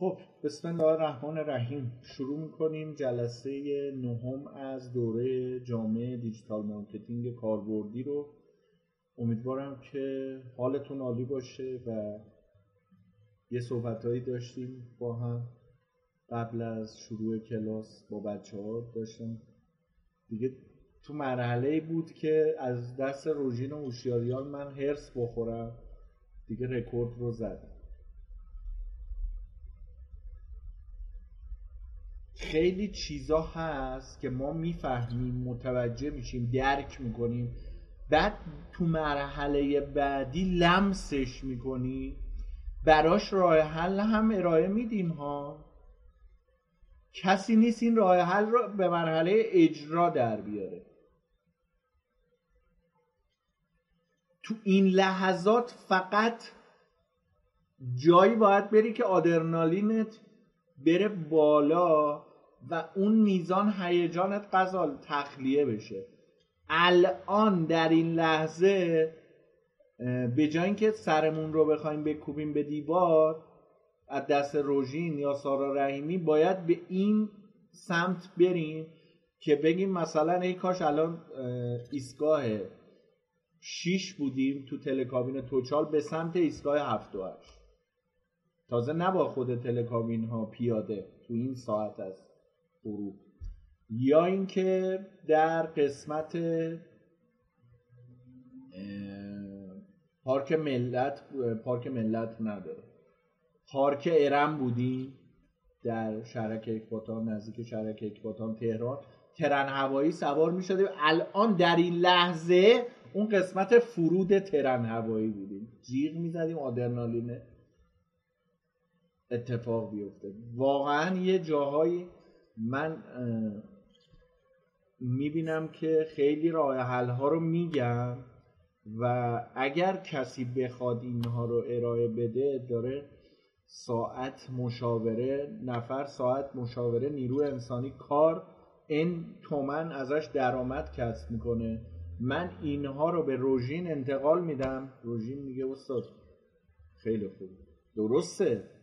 خب بسم الله الرحمن الرحیم. شروع می‌کنیم جلسه نهم از دوره جامع digital marketing کاربردی رو. امیدوارم که حالتون عالی باشه و یه صحبتهایی داشتیم با هم قبل از شروع کلاس با بچه ها داشتم دیگه تو مرحله بود که از دست روژین و هوشیاریان من حرص بخورم. دیگه رکورد رو زدم. خیلی چیزا هست که ما می‌فهمیم متوجه میشیم درک می‌کنیم. بعد تو مرحله بعدی لمسش می‌کنیم. براش راه حل هم ارائه میدیم ها. کسی نیست این راه حل رو به مرحله اجرا در بیاره. تو این لحظات فقط جایی باید بری که آدرنالینت بره بالا. و اون میزان هیجانت غذا تخلیه بشه. الان در این لحظه به جای اینکه سرمون رو بخوایم بکوبیم به دیوار از دست روژین یا سارا رحیمی باید به این سمت بریم که بگیم مثلا ای کاش الان ایستگاه شیش بودیم تو تلکابین توچال به سمت ایستگاه هفت و تازه نبا خود تلکابین ها پیاده تو این ساعت از غروب یا اینکه در قسمت پارک ملت پارک ملت نداره. پارک ارم بودیم در شرک اکباتان نزدیک شرک اکباتان تهران. ترن هوایی سوار می شده الان در این لحظه اون قسمت فرود ترن هوایی بودیم. جیغ می زدیم آدرنالین اتفاق بیفته. واقعا یه جاهایی من می‌بینم که خیلی راه حل ها رو میگم و اگر کسی بخواد اینها رو ارائه بده داره ساعت مشاوره نفر ساعت مشاوره نیرو انسانی کار این تومن ازش درآمد کسب می‌کنه. من اینها رو به روژین انتقال میدم. روژین میگه استاد خیلی خوب. درسته.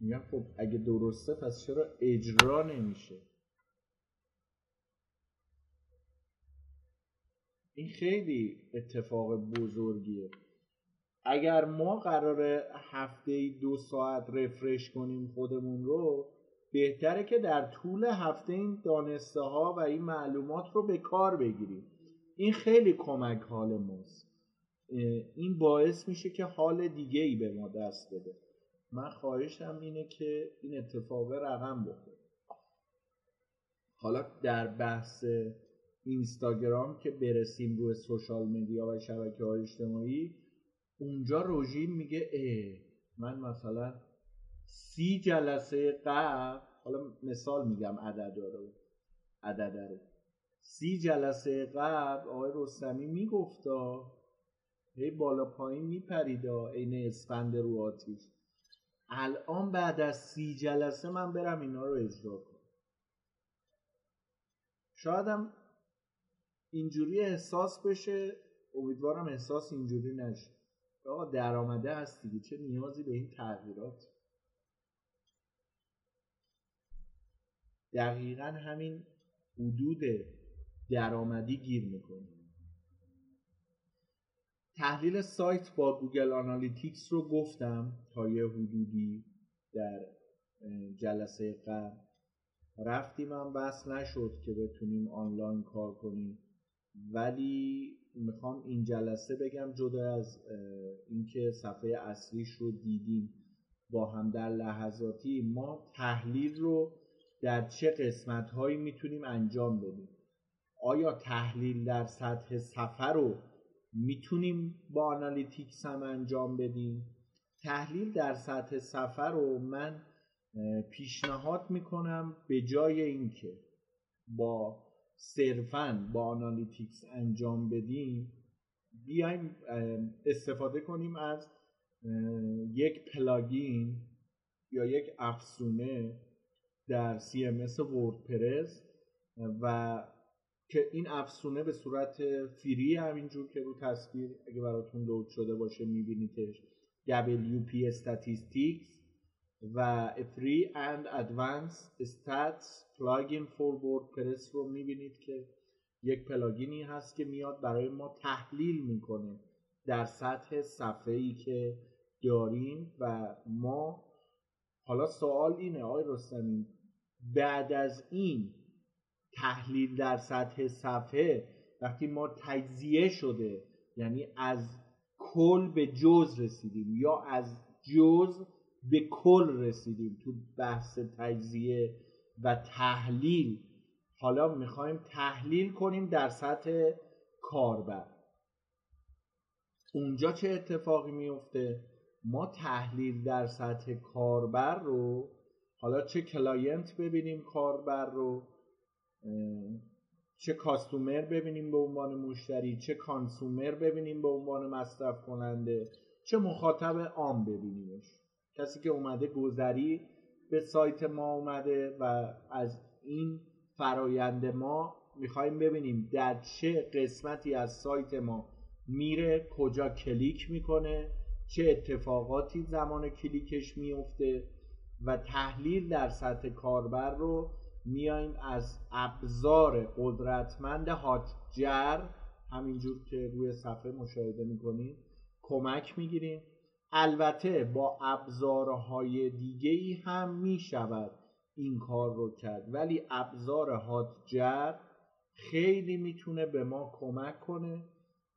میگم خب اگه درسته پس چرا اجرا نمیشه؟ این خیلی اتفاق بزرگیه. اگر ما قرار هفته دو ساعت رفرش کنیم خودمون رو بهتره که در طول هفته این دانسته ها و این معلومات رو به کار بگیریم. این خیلی کمک حال ماست. این باعث میشه که حال دیگه ای به ما دست بده. من خواهشم اینه که این اتفاق رقم بخوره. حالا در بحث اینستاگرام که برسیم روی سوشال مدیا و شبکه های اجتماعی اونجا روژین میگه اه من مثلا سی جلسه قبل حالا مثال میگم عدد رو عدد رو. سی جلسه قبل آقای رستمی میگفتا هی بالا پایین میپریدا عین اسفند رو آتیش. الان بعد از سی جلسه من برم اینا رو اجرا کنم. شایدم اینجوری احساس بشه امیدوارم احساس اینجوری نشه. آقا درآمده هست دیگه چه نیازی به این تغییرات؟ دقیقا همین حدود درآمدی گیر می‌کنه تحلیل سایت با گوگل آنالیتیکس رو گفتم تا یه حدودی در جلسه قبل. رفتیم هم بس نشد که بتونیم آنلاین کار کنیم. ولی می‌خوام این جلسه بگم جدا از اینکه صفحه اصلیش رو دیدیم. با هم در لحظاتی ما تحلیل رو در چه قسمت هایی می‌تونیم انجام بدیم؟ آیا تحلیل در سطح صفحه رو می‌تونیم با Analytics هم انجام بدیم. تحلیل در سطح صفحه رو من پیشنهاد می‌کنم به جای اینکه با صرفا با Analytics انجام بدیم بیایم استفاده کنیم از یک plugin یا یک افزونه در CMS WordPress و که این افزونه به صورت free همینجور که رو تصویر اگه براتون لود شده باشه میبینیدش. WP Statistics و free and advanced stats plugin for wordpress رو می‌بینید که یک پلاگینی هست که میاد برای ما تحلیل می‌کنه در سطح صفحه ای که داریم و ما حالا سوال اینه آقای رستمی بعد از این تحلیل در سطح صفحه وقتی ما تجزیه شده یعنی از کل به جزء رسیدیم یا از جزء به کل رسیدیم تو بحث تجزیه و تحلیل حالا می‌خوایم تحلیل کنیم در سطح کاربر. اونجا چه اتفاقی میفته ما تحلیل در سطح کاربر رو حالا چه client ببینیم کاربر رو چه کاستومر ببینیم به عنوان مشتری چه کانسومر ببینیم به عنوان مصرف کننده چه مخاطب عام ببینیمش. کسی که اومده گذری به سایت ما اومده و از این فرایند ما می‌خوایم ببینیم در چه قسمتی از سایت ما میره کجا کلیک می‌کنه چه اتفاقاتی زمان کلیکش میفته و تحلیل در سطح کاربر رو میایم از ابزار قدرتمند هاتجر همینجور که روی صفحه مشاهده می‌کنید کمک می‌گیریم. البته با ابزارهای دیگه ای هم می‌شود این کار رو کرد. ولی ابزار هاتجر خیلی می‌تونه به ما کمک کنه.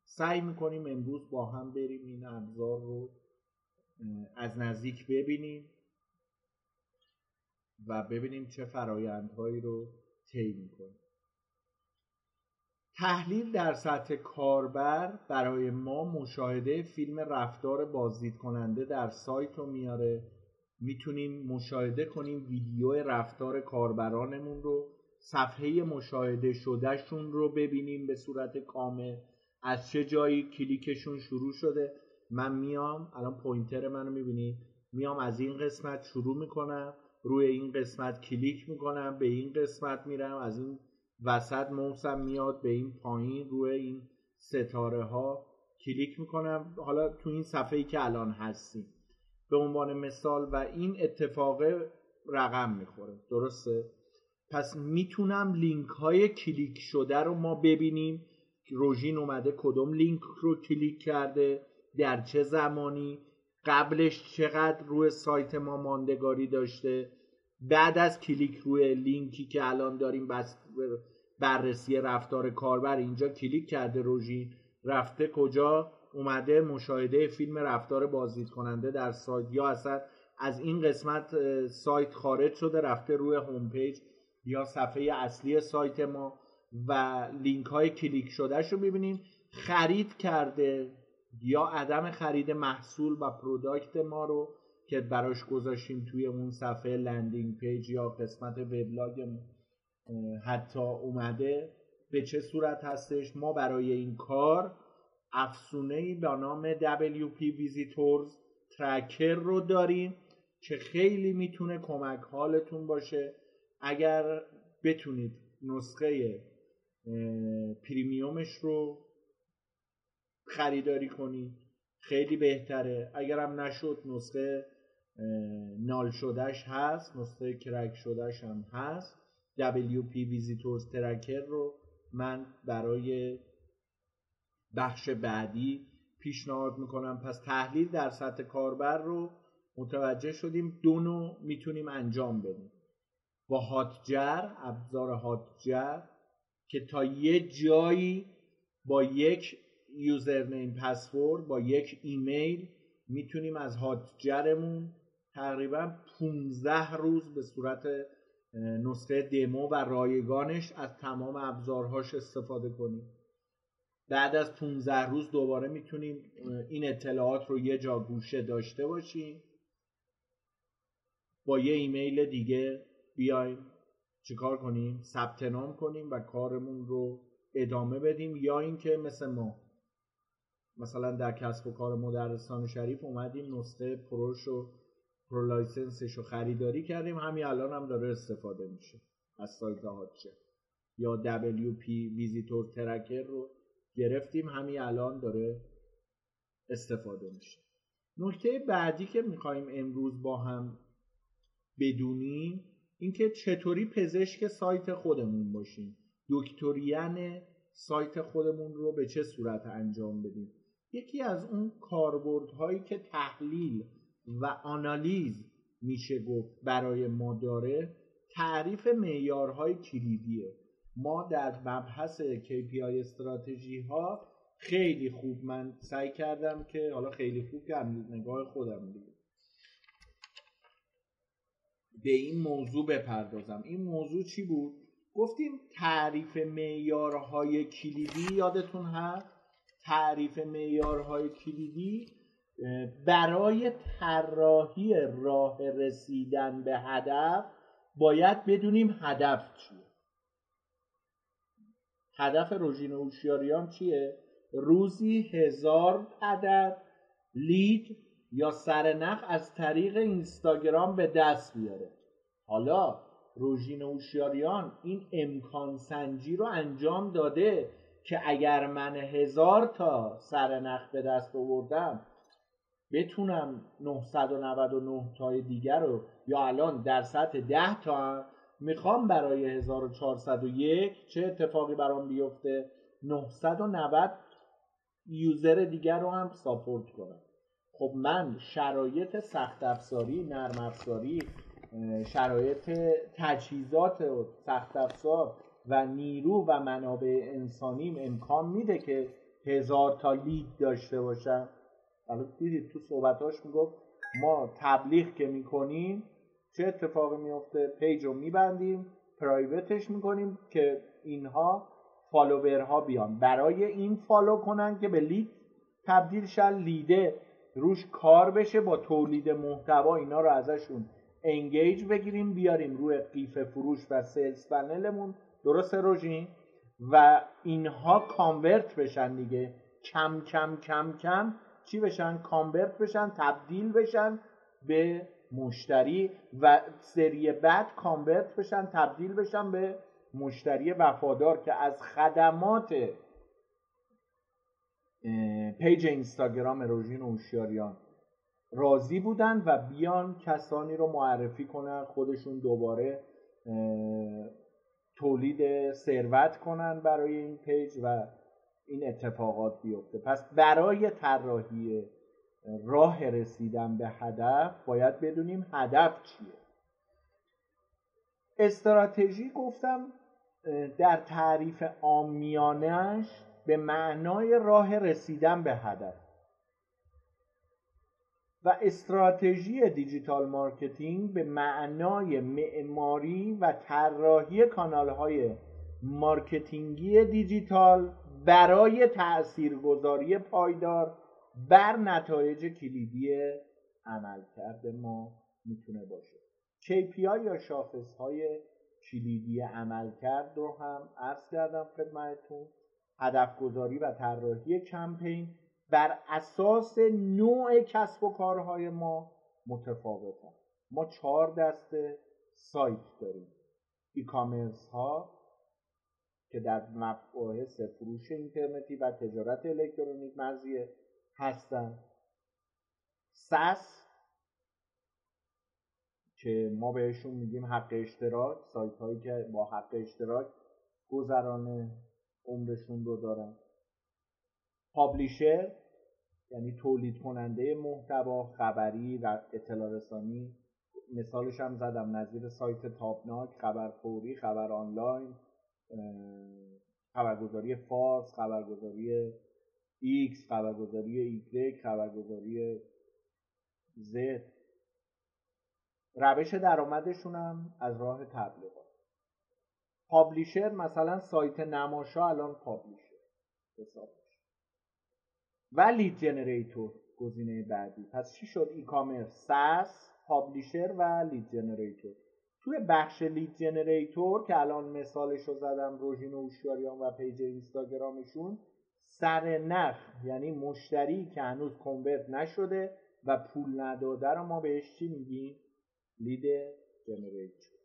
سعی می‌کنیم امروز با هم بریم این ابزار رو از نزدیک ببینیم. و ببینیم چه فرایندهایی رو طی می‌کنه. تحلیل در سطح کاربر برای ما مشاهده فیلم رفتار بازدید کننده در سایت رو میاره. می‌تونیم مشاهده کنیم ویدیو رفتار کاربرانمون رو صفحه مشاهده شدهشون رو ببینیم به صورت کامل از چه جایی کلیکشون شروع شده. من میام الان پوینتر منو می‌بینید میام از این قسمت شروع می‌کنم. روی این قسمت کلیک می‌کنم به این قسمت میرم از این وسط ماوسم میاد به این پایین روی این ستاره ها کلیک می‌کنم. حالا تو این صفحه ای که الان هستیم. به عنوان مثال و این اتفاق رقم می‌خوره. درسته؟ پس می‌تونم لینک های کلیک شده رو ما ببینیم. روژین اومده کدوم لینک رو کلیک کرده در چه زمانی؟ قبلش چقدر روی سایت ما ماندگاری داشته. بعد از کلیک روی لینکی که الان داریم بس بررسی رفتار کاربر اینجا کلیک کرده روژین رفته کجا؟ اومده مشاهده فیلم رفتار بازدید کننده در سایت. یا اصلا از این قسمت سایت خارج شده رفته روی home page یا صفحه اصلی سایت ما و لینک های کلیک شده رو ببینیم خرید کرده یا عدم خرید محصول و product ما رو که براش گذاشتیم توی اون صفحه landing page یا قسمت وبلاگمون حتی اومده به چه صورت هستش؟ ما برای این کار افزونه ای به نام WP Visitors Tracker رو داریم که خیلی می‌تونه کمک حالتون باشه. اگر بتونید نسخه پریمیومش رو خریداری کنید خیلی بهتره. اگرم نشد نسخه نال شدهش هست نسخه کرک شدهش هم هست. WP Visitors Tracker رو من برای بخش بعدی پیشنهاد می‌کنم. پس تحلیل در سطح کاربر رو متوجه شدیم. دو نوع می‌تونیم انجام بدیم. با هاتجر ابزار هاتجر که تا یه جایی با یک یوزرنیم پسورد با یک ایمیل می‌تونیم از هاتجرمون تقریبا 15 روز به صورت نسخه دمو و رایگانش از تمام ابزارهاش استفاده کنیم. بعد از 15 روز دوباره می‌تونیم این اطلاعات رو یه جا گوشه داشته باشیم. با یه ایمیل دیگه بیایم چیکار کنیم؟ ثبت نام کنیم و کارمون رو ادامه بدیم یا اینکه مثل ما مثلا در کسب و کار مدرسان شریف اومدیم نسخه pro ش رو pro license ش رو خریداری کردیم. همین الان هم داره استفاده میشه از سایت هاتجر. یا WP Visitor Tracker رو گرفتیم همین الان داره استفاده میشه. نکته بعدی که می‌خوایم امروز با هم بدونیم اینکه چطوری پزشک سایت خودمون باشیم؟ دکتریان سایت خودمون رو به چه صورت انجام بدیم؟ یکی از اون کاربردهایی که تحلیل و آنالیز میشه گفت برای ما داره تعریف معیارهای کلیدیه. ما در مبحث KPI استراتژی ها خیلی خوب من سعی کردم که حالا خیلی خوب که نگاه خودم دیگه. به این موضوع بپردازم. این موضوع چی بود؟ گفتیم تعریف معیارهای کلیدی یادتون هست؟ تعریف معیارهای کلیدی برای طراحی راه رسیدن به هدف باید بدونیم هدف چیه. هدف روژین اوشیاریان چیه؟ روزی هزار عدد لید یا سرنخ از طریق اینستاگرام به دست بیاره. حالا روژین اوشیاریان این امکان سنجی رو انجام داده. که اگر من هزار تا سرنخ به دست آوردم بتونم 999 تای دیگر رو یا الان در سطح 10 تا می‌خوام برای 1401 چه اتفاقی برام بیفته 990 یوزر دیگر رو هم ساپورت کنم. خب من شرایط سخت افزاری نرم افزاری شرایط تجهیزات سخت افزار و نیرو و منابع انسانیم امکان میده که هزار تا لید داشته باشم حالا دیدید تو صحبتاش می‌گفت ما تبلیغ که می‌کنیم چه اتفاقی میفته page رو میبندیم private ش می‌کنیم که اینها follower ها بیان. برای این follow کنن که به lead تبدیل شن lead ه روش کار بشه با تولید محتوا اینا رو ازشون engage بگیریم بیاریم روی قیف فروش و sales funnel مون درسته روژین؟ و اینها convert بشن دیگه. کم کم کم کم. چی بشن؟ convert بشن تبدیل بشن به مشتری و سری بعد convert بشن تبدیل بشن به مشتری وفادار که از خدمات page اینستاگرام روژین اوشیاریان راضی بودن و بیان کسانی رو معرفی کنن خودشون دوباره تولید ثروت کنن برای این page و این اتفاقات بیفته. پس برای طراحی راه رسیدن به هدف باید بدونیم هدف چیه. استراتژی گفتم در تعریف عامیانش به معنای راه رسیدن به هدف. و استراتژی digital marketing به معنای معماری و طراحی کانالهای marketing ی digital برای تاثیرگذاری پایدار بر نتایج کلیدی عملکرد ما می‌تونه باشه. KPI یا شاخص های کلیدی عملکرد رو هم عرض کردم خدمتتون. هدف گذاری و طراحی کمپین بر اساس نوع کسب و کارهای ما متفاوتن ما چهار دسته سایت داریم. ای کامرس ها که در مباحث فروش اینترنتی و تجارت الکترونیک مرزیه هستن. سس که ما بهشون میگیم حق اشتراک سایت هایی که با حق اشتراک گذران عمرشون رو دارن. پابلیشر یعنی تولید کننده محتوا خبری و اطلاع رسانی. مثالش هم زدم نظیر سایت تابناک خبر فوری خبر آنلاین خبرگزاری فارس خبرگزاری ایکس خبرگزاری ایگرگ خبرگزاری زد. روش درآمدشون هم از راه تبلیغات. publisher مثلا سایت نماشا الان publisher. حساب و lead generator گزینه بعدی. پس چی شد؟ e-commerce SaaS publisher و lead generator توی بخش lead generator که الان مثالش رو زدم روژین اوشیاریان و page اینستاگرامشون سر نخ یعنی مشتری که هنوز convert نشده و پول نداده رو ما بهش چی میگیم؟ lead generator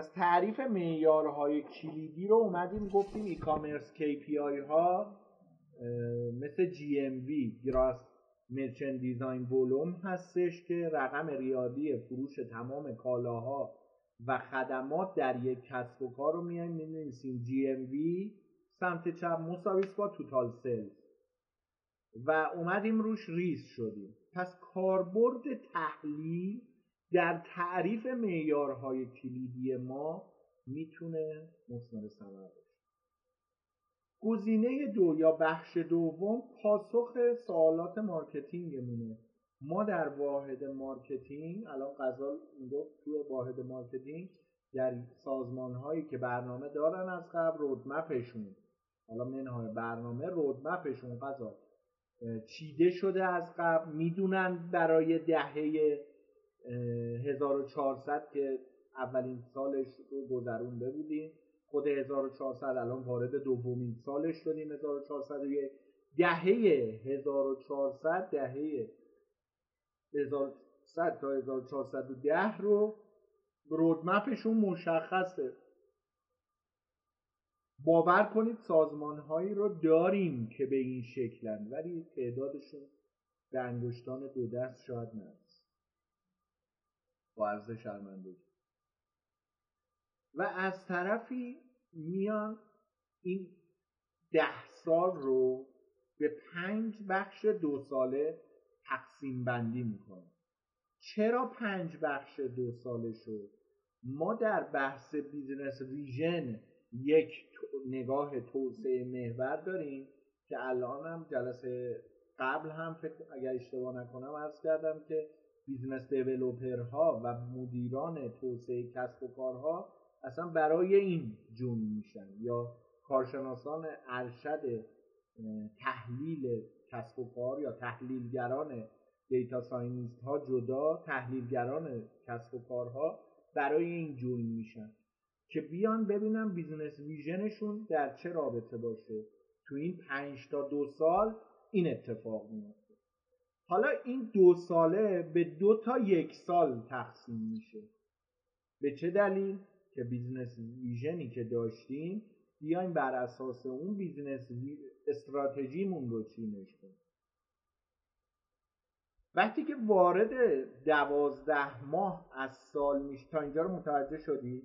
پس تعریف معیارهای کلیدی رو اومدیم گفتیم e-commerce KPI ها مثل GMV gross merchandise volume هستش که رقم ریالی فروش تمام کالاها و خدمات در یک کسب و کار رو میایم. می‌نویسیم GMV سمت چپ مساویست با total sales و اومدیم روش ریز شدیم. پس کاربرد تحلیل در تعریف معیارهای کلیدی ما می‌تونه مثمر ثمر باشه. گزینه دو یا بخش دوم پاسخ سوالات marketing مونه. ما در واحد marketing الان غزال می‌گفت توی واحد marketing در سازمان هایی که برنامه دارن از قبل roadmap شون. حالا منهای برنامه roadmap شون غزال. چیده شده از قبل می‌دونن برای دهه 1400 که اولین سالش رو گذرونده بودیم. خود 1400 الان وارد دومین سالش شدیم 1401 دهه 1400 دهه 1100 تا 1410 رو رودمپشون مشخصه. باور کنید سازمان هایی رو داریم که به این شکلن ولی تعدادشون به انگشتان دو دست شاید نرسه. با عرض شرمندگی و از طرفی میان این ده سال رو به پنج بخش دو ساله تقسیم بندی می‌کنه. چرا پنج بخش دو ساله شد؟ ما در بحث business vision یک نگاه توسعه محور داریم که الان هم جلسه قبل هم فکر اگر اشتباه نکنم عرض کردم که business developer ها و مدیران توسعه کسب و کارها اصلا برای این join میشن یا کارشناسان ارشد تحلیل کسب و کار یا تحلیلگران data scientist ها جدا تحلیلگران کسب و کارها برای این join میشن که بیان ببینن business vision شون در چه رابطه باشه. تو این پنج تا دو سال این اتفاق میفته حالا این دو ساله به دو تا یک سال تقسیم میشه. به چه دلیل؟ که business vision ی که داشتیم بیایم بر اساس اون business strategy مون رو چینش کنیم. وقتی که وارد دوازده ماه از سال میشه تا اینجا رو متوجه شدی؟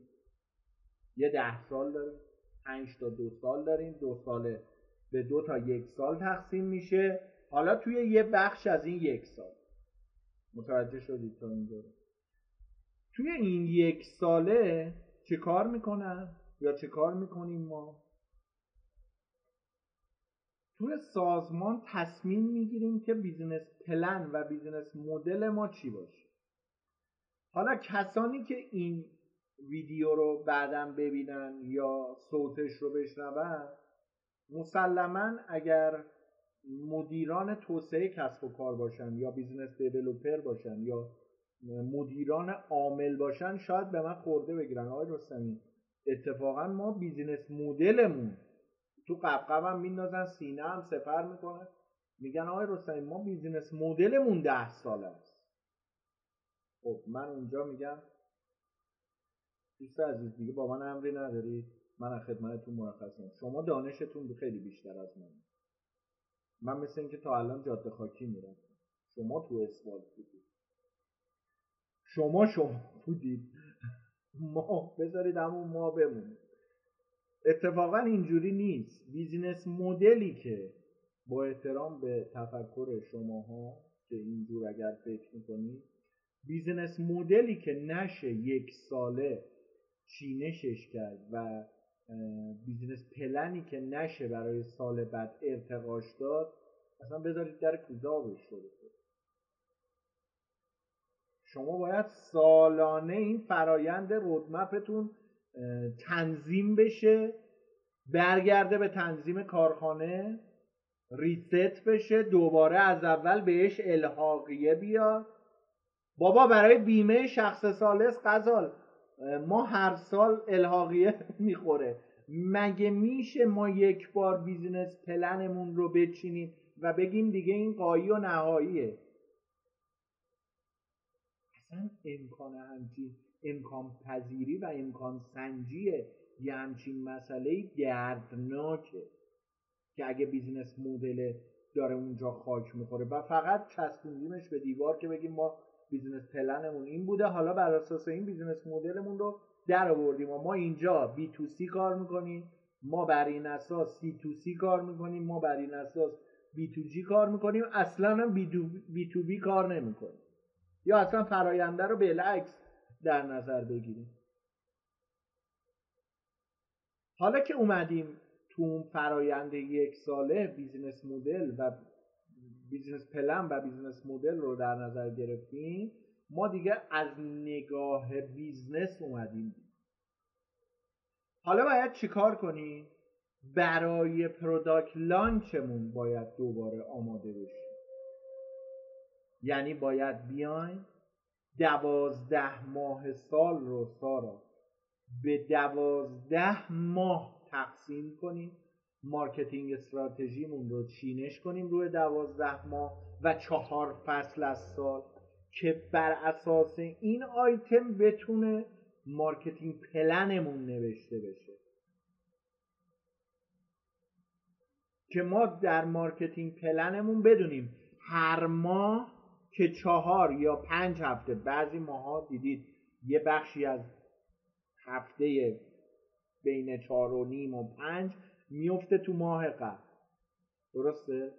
یه ده سال داریم پنج تا دو سال داریم دو ساله به دو تا یک سال تقسیم میشه. حالا توی یه بخش از این یک سال. متوجه شدید تا اینجا توی این یک ساله چه کار می‌کنن یا چه کار می‌کنیم ما؟ توی سازمان تصمیم می‌گیریم که business plan و business model ما چی باشه. حالا کسانی که این ویدیو رو بعدم ببینن یا صوتش رو بشنون مسلما اگر مدیران توسعه کسب و کار باشن یا business developer باشن یا مدیران عامل باشن شاید به من خورده بگیرن. آقای رستمی اتفاقا ما business model مون. تو غبغبم میندازن سینه هم سپر می‌کنن. میگن آقای رستمی ما business model مون ده سال است. خب من اونجا میگم دوست عزیز دیگه با من امری نداری من از خدمتتون مرخصم شما دانشتون خیلی بیشتر از من. من مثل اینکه تا الان جاده خاکی میرم. شما تو اسفالت بودید. شما شما بودید. ما بذارید همون ما بمونید اتفاقا اینجوری نیست. بیزینس مدلی که با احترام به تفکر شماها که اینجور اگر فکر می‌کنید business model ی که نشه یک ساله چینشش کرد و business plan ی که نشه برای سال بعد ارتقاش داد اصلا بذارید در کوزه آبش رو شما باید سالانه این فرایند roadmap تون تنظیم بشه برگرده به تنظیم کارخانه reset بشه دوباره از اول بهش الحاقیه بیاد. بابا برای بیمه شخص ثالث قزال ما هر سال الحاقیه می‌خوره. مگه میشه ما یک بار business plan مون رو بچینیم و بگیم دیگه این غایی و نهاییه؟ اصلا امکان همچین امکان پذیری و امکان سنجی یه همچین مسئله دردناکه که اگه business model داره اونجا خاک می‌خوره. و فقط چسبوندیمش به دیوار که بگیم ما business plan مون این بوده. حالا بر اساس این business model مون رو در آوردیم ما اینجا B2C کار می‌کنیم. ما بر این اساس C2C کار می‌کنیم. ما بر این اساس B2G کار می‌کنیم. اصلا هم B2B, to B کار نمی‌کنیم. یا اصلا فراینده رو بالعکس در نظر بگیریم. حالا که اومدیم تو اون فرایند یک ساله business model و business plan و business model رو در نظر گرفتیم ما دیگه از نگاه business اومدیم. حالا باید چیکار کنیم؟ برای product launch مون باید دوباره آماده بشیم. یعنی باید بیایم دوازده ماه سال رو سارا به دوازده ماه تقسیم کنیم marketing strategy مون رو چینش کنیم روی دوازده ماه و چهار فصل از سال که بر اساس این آیتم بتونه marketing plan مون نوشته بشه. که ما در marketing plan مون بدونیم هر ماه که چهار یا پنج هفته بعضی ماه‌ها دیدید یه بخشی از هفته بین چهار و نیم و پنج میفته تو ماه قبل. درسته؟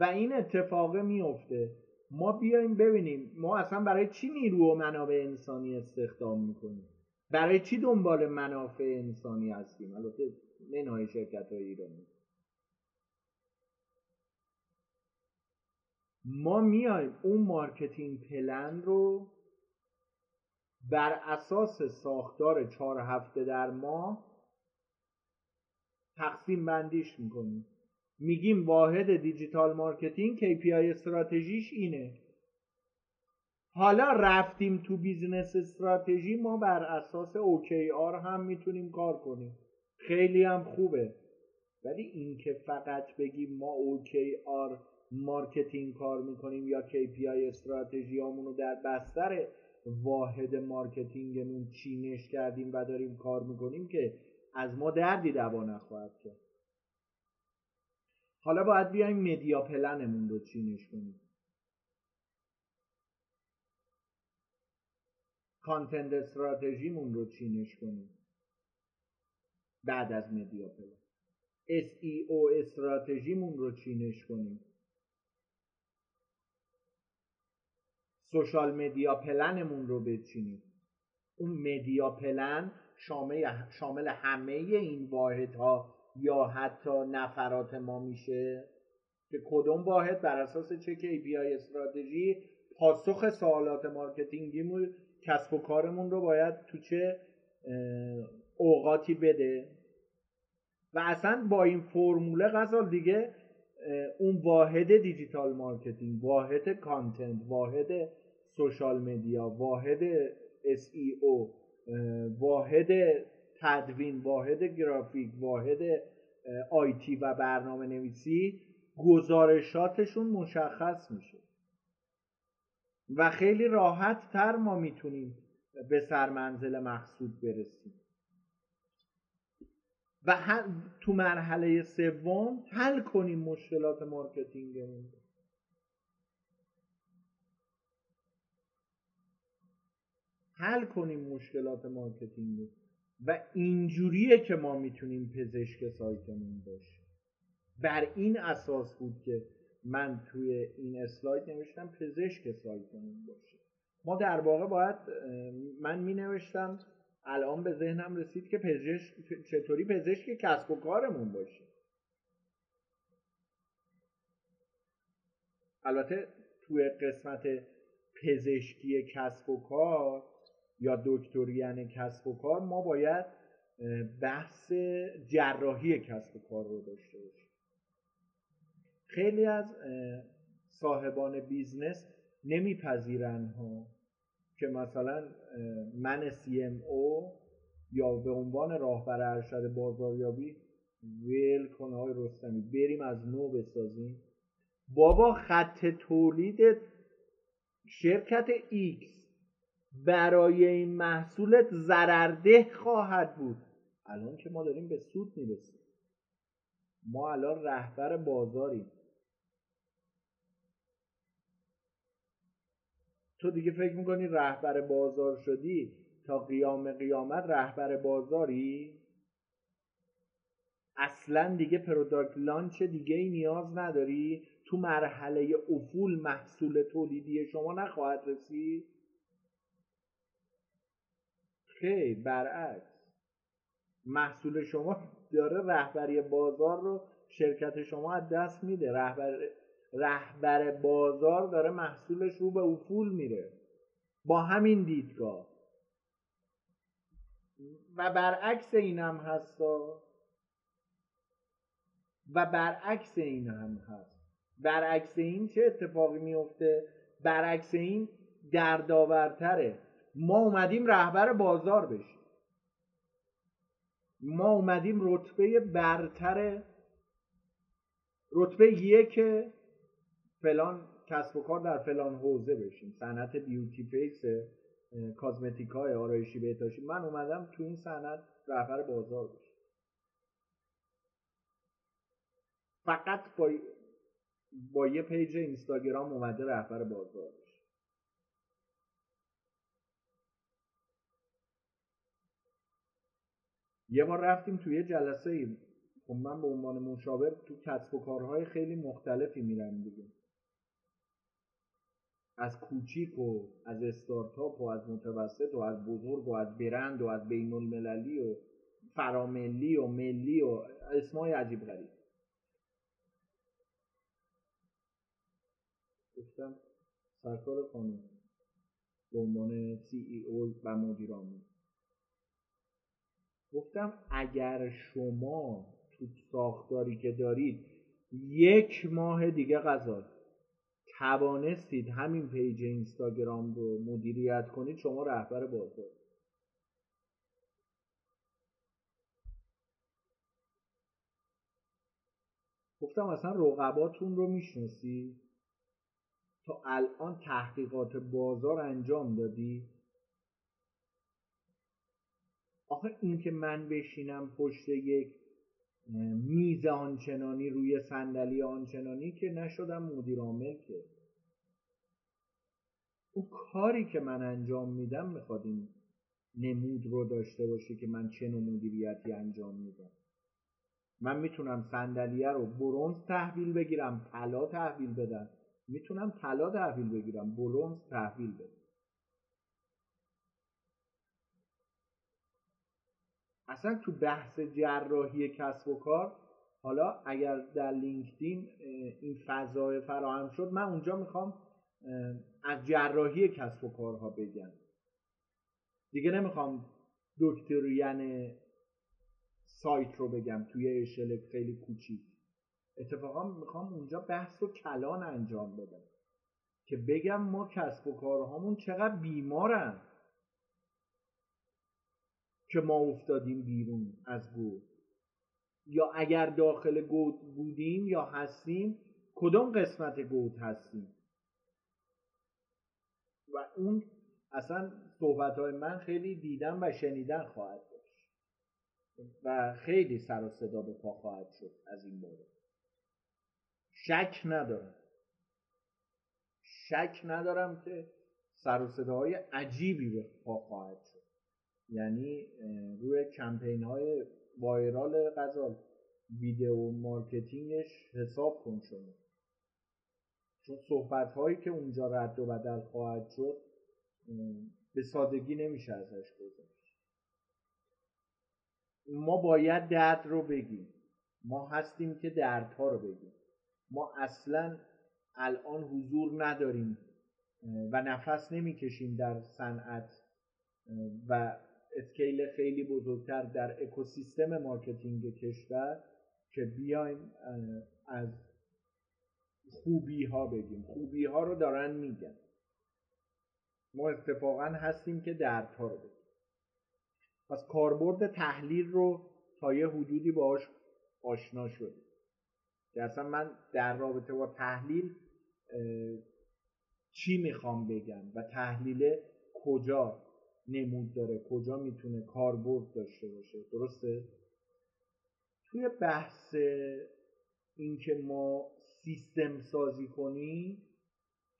و این اتفاق میفته. ما بیایم ببینیم ما اصلا برای چی نیرو و منابع انسانی استخدام می‌کنیم؟ برای چی دنبال منابع انسانی هستیم؟ البته منهای شرکت های ایرانی. ما میایم اون marketing plan رو بر اساس ساختار چهار هفته در ماه تقسیم بندیش می‌کنیم. میگیم واحد digital marketing KPI strategy ش اینه. حالا رفتیم تو business strategy ما بر اساس OKR هم می‌تونیم کار کنیم. خیلی هم خوبه. ولی اینکه فقط بگیم ما OKR marketing کار می‌کنیم یا KPI strategy رو در بستر واحد marketing مون چینش کردیم و داریم کار می‌کنیم که از ما دردی دوا نخواهد کرد. حالا باید بیایم media plan مون رو چینش کنیم. content strategy مون رو چینش کنیم. بعد از media plan. SEO strategy مون رو چینش کنیم. social media plan مون رو بچینیم. اون media plan شامل همه این واحدها یا حتی نفرات ما میشه؟ که کدوم واحد بر اساس چه KPI استراتژی پاسخ سوالات marketing یمون کسب و کارمون رو باید تو چه اوقاتی بده؟ و اصلا با این فرموله غزال دیگه اون واحد digital marketing واحد content واحد social media واحد SEO واحد تدوین واحد گرافیک واحد IT و برنامه نویسی گزارشاتشون مشخص میشه. و خیلی راحت تر ما می‌تونیم به سرمنزل مقصود برسیم. و تو مرحله سوم حل کنیم مشکلات marketing مون. حل کنیم مشکلات marketing و اینجوریه که ما می‌تونیم پزشک سایتمون باشیم. بر این اساس بود که من توی این اسلاید نوشتم پزشک سایتمون باشه ما در واقع باید من می نوشتم الان به ذهنم رسید که پزشک چطوری پزشک کسب و کارمون باشه البته توی قسمت پزشکی کسب و کار یا دکتریان کسب و کار ما باید بحث جراحی کسب و کار رو داشته باشیم. خیلی از صاحبان business نمیپذیرن ها که مثلا من CMO یا به عنوان راهبر ارشد بازاریابی ول کن آقای رستمی بریم از نو بسازیم. بابا خط تولید شرکت ایکس برای این محصولت ضررده خواهد بود. الان که ما داریم به سود می‌رسیم. ما الان رهبر بازاری. تو دیگه فکر می‌کنی رهبر بازار شدی؟ تا قیام قیامت رهبر بازاری؟ اصلا دیگه product launch دیگه ای نیاز نداری. تو مرحله افول محصول تولیدی شما نخواهد رسید. خیر برعکس. محصول شما داره رهبری بازار رو شرکت شما از دست میده. رهبر رهبر بازار داره محصولش رو به افول میره. با همین دیدگاه. و برعکس این هم هستا و برعکس این هم هست. برعکس این چه اتفاقی میفته؟ برعکس این دردآورتره. ما اومدیم رهبر بازار بشیم. ما اومدیم رتبه برتر رتبه یک فلان کسب و کار در فلان حوزه بشیم. صنعت بیوتی فیس کازمتیک های آرایشی بهداشتی. من اومدم تو این صنعت رهبر بازار بشیم. فقط با با یه پیج اینستاگرام اومده رهبر بازار بشه یه بار رفتیم توی جلسه ای خب من به عنوان مشاور تو کسب و کارهای خیلی مختلفی میرم دیگه. از کوچیک و از استارتاپ و از متوسط و از بزرگ و از برند و از بین المللی و فراملی و ملی و اسمای عجیب غریب. گفتم سرکار خانم به عنوان سی ای او و مدیر عامل گفتم اگر شما تو ساختاری که دارید یک ماه دیگه غذا توانستید همین پیج اینستاگرام رو مدیریت کنید شما رهبر بازار. گفتم اصلا رقباتون رو می‌شناسی تا الان تحقیقات بازار انجام دادی؟ آخه این که من بشینم پشت یک میز آنچنانی روی صندلی آنچنانی که نشدم مدیر عامل که. اون کاری که من انجام میدم می‌خواد این نمود رو داشته باشه که من چه نوع مدیریتی انجام میدم. من می‌تونم صندلیه رو برونز تحویل بگیرم طلا تحویل بدم. می‌تونم طلا تحویل بگیرم برونز تحویل بدم. اصلا تو بحث جراحی کسب و کار حالا اگر در لینکدین این فضای فراهم شد من اونجا می‌خوام از جراحی کسب و کارها بگم. دیگه نمی‌خوام دکتریان سایت رو بگم توی اشل خیلی کوچیک. اتفاقا می‌خوام اونجا بحث و کلان انجام بدم که بگم ما کسب و کارهامون چقدر بیمارن. که ما افتادیم بیرون از گود. یا اگر داخل گود بودیم یا هستیم کدوم قسمت گود هستیم؟ و اون اصلا صحبت های من خیلی دیدن و شنیدن خواهد داشت و خیلی سر و صدا به پا خواهد شد از این مورد شک ندارم. شک ندارم که سر و صداهای عجیبی به پا خواهد شد. یعنی روی کمپین های viral غزال video marketing ش حساب کن شما. چون صحبت هایی که اونجا رد و بدل خواهد شد به سادگی نمیشه ازش گذشت. ما باید درد رو بگیم. ما هستیم که دردها رو بگیم. ما اصلا الان حضور نداریم و نفس نمی‌کشیم در صنعت و scale خیلی بزرگتر در اکوسیستم marketing کشور که بیایم از خوبی ها بگیم. خوبی ها رو دارن میگن. ما اتفاقا هستیم که دردها رو بگیم. پس کاربرد تحلیل رو تا یه حدودی باش آشنا شدیم. که اصلا من در رابطه با تحلیل چی می‌خوام بگم و تحلیل کجا نمود داره کجا می‌تونه کاربرد داشته باشه درسته؟ توی بحث اینکه ما سیستم سازی کنیم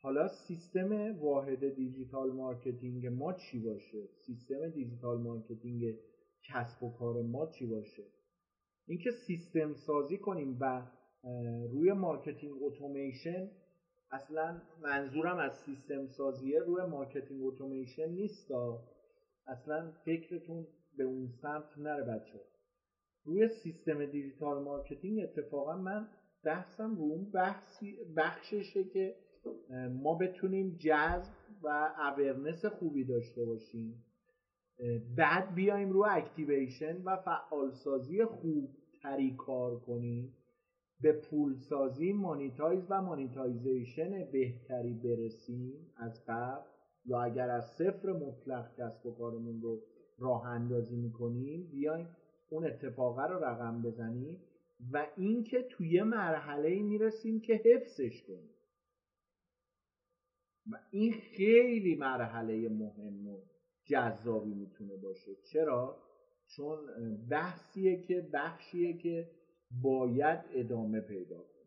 حالا سیستم واحد digital marketing ما چی باشه؟ سیستم digital marketing کسب و کار ما چی باشه؟ اینکه سیستم سازی کنیم و روی marketing automation اصلا منظورم از سیستم سازیه روی marketing automation نیست اصلا فکرتون به اون سمت نره بچه‌ها روی سیستم digital marketing اتفاقا من بحثم رو اون بخششه که ما بتونیم جذب و awareness خوبی داشته باشیم. بعد بیایم رو activation و فعالسازی خوب تری کار کنیم. به پولسازی monetize و monetization بهتری برسیم از قبل. یا اگر از صفر مطلق کسب و کارمون رو راه اندازی می‌کنیم بیایم اون اتفاقه رو رقم بزنیم و اینکه توی مرحله می‌رسیم که حفظش کنیم. و این خیلی مرحله مهم و جذابی می‌تونه باشه. چرا؟ چون بحثیه که بخشیه که باید ادامه پیدا کنه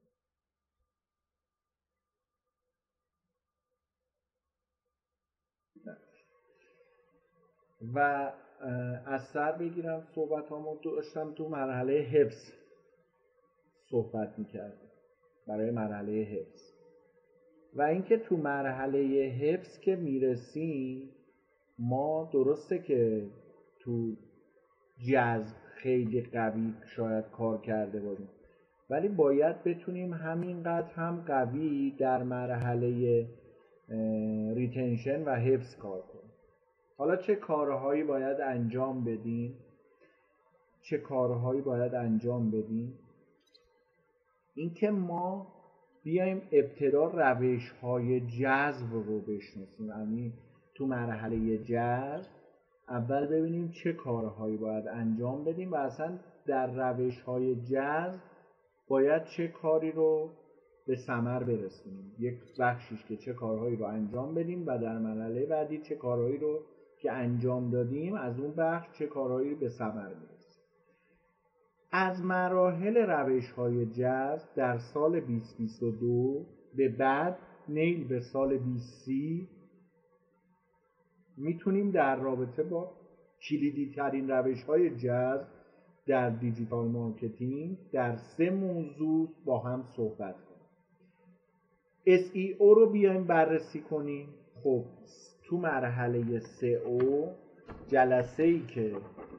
و از سر بگیرم صحبت هامو داشتم تو مرحله حفظ صحبت می‌کردم برای مرحله حفظ. و اینکه تو مرحله حفظ که می‌رسیم ما درسته که تو جذب خیلی قوی شاید کار کرده باشیم ولی باید بتونیم همینقدر هم قوی در مرحله ریتنشن و حفظ کار حالا چه کارهایی باید انجام بدیم؟ چه کارهایی باید انجام بدیم؟ اینکه ما بیایم ابتدا روش های جذب رو بشناسیم. یعنی تو مرحله جذب اول ببینیم چه کارهایی باید انجام بدیم و اصلا در روش های جذب باید چه کاری رو به ثمر برسونیم. یک بخشیش که چه کارهایی رو انجام بدیم و در مرحله بعدی چه کارهایی رو که انجام دادیم از اون بخش چه کارهایی به ثمر برسیم از مراحل روش های جذب در سال 2022 به بعد نیل به سال 2030 می‌تونیم در رابطه با کلیدی ترین روش های جذب در digital marketing در سه موضوع با هم صحبت کنیم. SEO رو بیایم بررسی کنیم. خب تو مرحله SEO جلسه ای که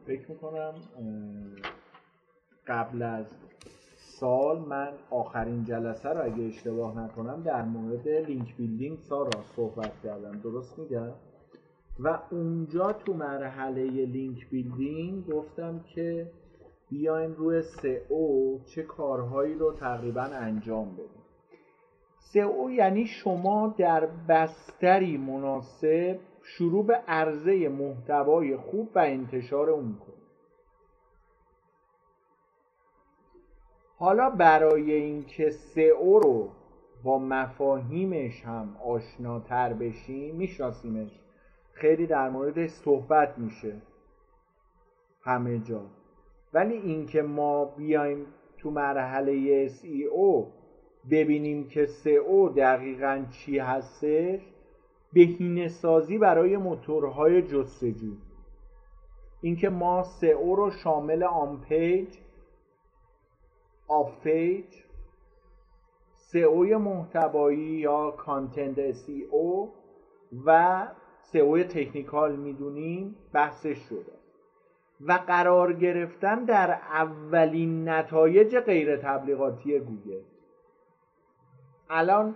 فکر می‌کنم قبل از سال من آخرین جلسه رو اگه اشتباه نکنم در مورد link building سارا صحبت کردم درست میگم؟ و اونجا تو مرحله لینک بیلدینگ گفتم که بیایم روی او چه کارهایی رو تقریبا انجام بدیم. او یعنی شما در بستری مناسب شروع به عرضه محتوای خوب و انتشار اون کنید حالا برای اینکه سئو رو با مفاهیمش هم آشناتر بشیم میشناسیمش. خیلی در موردش صحبت میشه. همه جا. ولی اینکه ما بیایم تو مرحله SEO ببینیم که SEO دقیقا چی هستش بهینه سازی برای موتورهای جستجو. اینکه ما SEO رو شامل آن پیج off page SEO محتوایی یا content SEO و SEO technical می‌دونیم بحثش شده. و قرار گرفتن در اولین نتایج غیر تبلیغاتی گوگل. الان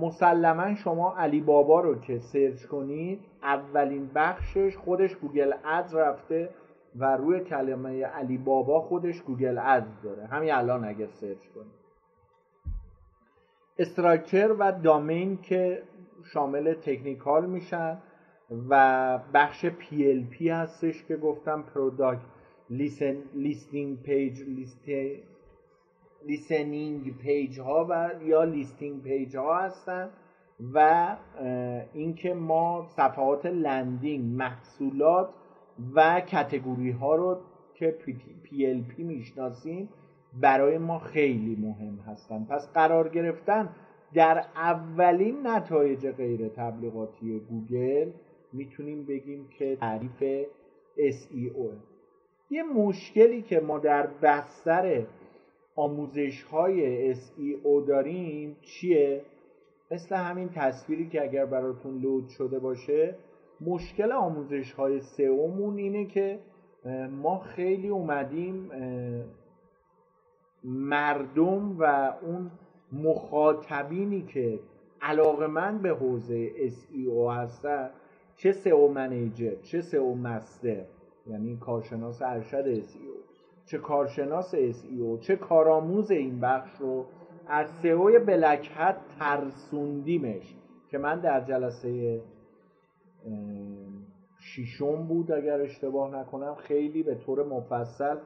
مسلما شما علی بابا رو که سرچ کنید اولین بخشش خودش Google Ads رفته و روی کلمه علی بابا خودش Google Ads داره. همین الان اگر سرچ کنید. structure و domain که شامل technical میشن و بخش PLP هستش که گفتم product listing page listing page ها و یا listing page ها هستن و اینکه ما صفحات landing محصولات و کتگوری ها رو که PLP می‌شناسیم برای ما خیلی مهم هستن. پس قرار گرفتن در اولین نتایج غیر تبلیغاتی گوگل می‌تونیم بگیم که تعریف SEO یه مشکلی که ما در بستر آموزش های SEO داریم چیه؟ مثل همین تصویری که اگر براتون لود شده باشه مشکل آموزش های سئومون اینه که ما خیلی اومدیم مردم و اون مخاطبینی که علاقه من به حوزه SEO هستن چه سئو منیجر چه سئو مستر یعنی کارشناس ارشد SEO چه کارشناس SEO چه کارآموز این بخش رو از سئو بلک هت ترسوندیمش که من در جلسه شیشم بود اگر اشتباه نکنم خیلی به طور مفصل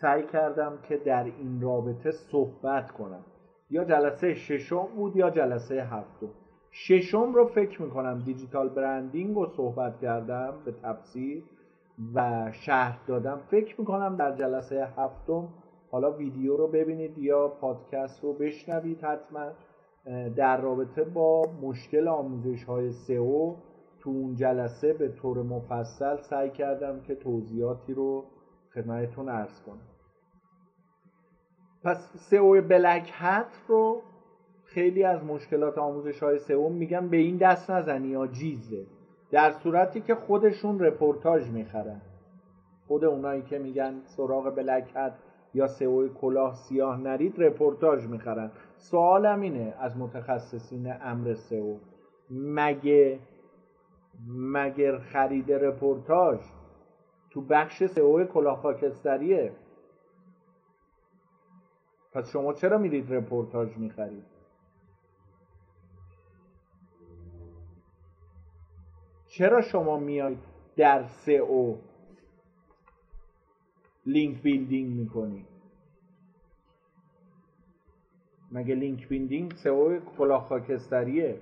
سعی کردم که در این رابطه صحبت کنم. یا جلسه ششم بود یا جلسه هفتم. ششم رو فکر می‌کنم دیجیتال برندینگ رو صحبت کردم به تفسیر و شهر دادم فکر می‌کنم در جلسه هفتم حالا ویدیو رو ببینید یا پادکست رو بشنوید حتما در رابطه با مشکل آموزش های سئو. تو اون جلسه به طور مفصل سعی کردم که توضیحاتی رو خدمتتون ارز کنم. پس سئو بلک هت رو خیلی از مشکلات آموزش های سئو میگن به این دست نزنی یا جیزه. در صورتی که خودشون رپورتاج می‌خرن. خود اونایی که میگن سراغ بلک هت یا سئو کلاه سیاه نرید رپورتاج می‌خرن. سوالم اینه از متخصصین امر سئو مگه مگر خرید رپورتاج تو بخش سئو کلاه خاکستریه؟ پس شما چرا میرید رپورتاج می‌خرید؟ چرا شما میاید در سئو link building می‌کنید مگه link building سئو کلاه خاکستریه؟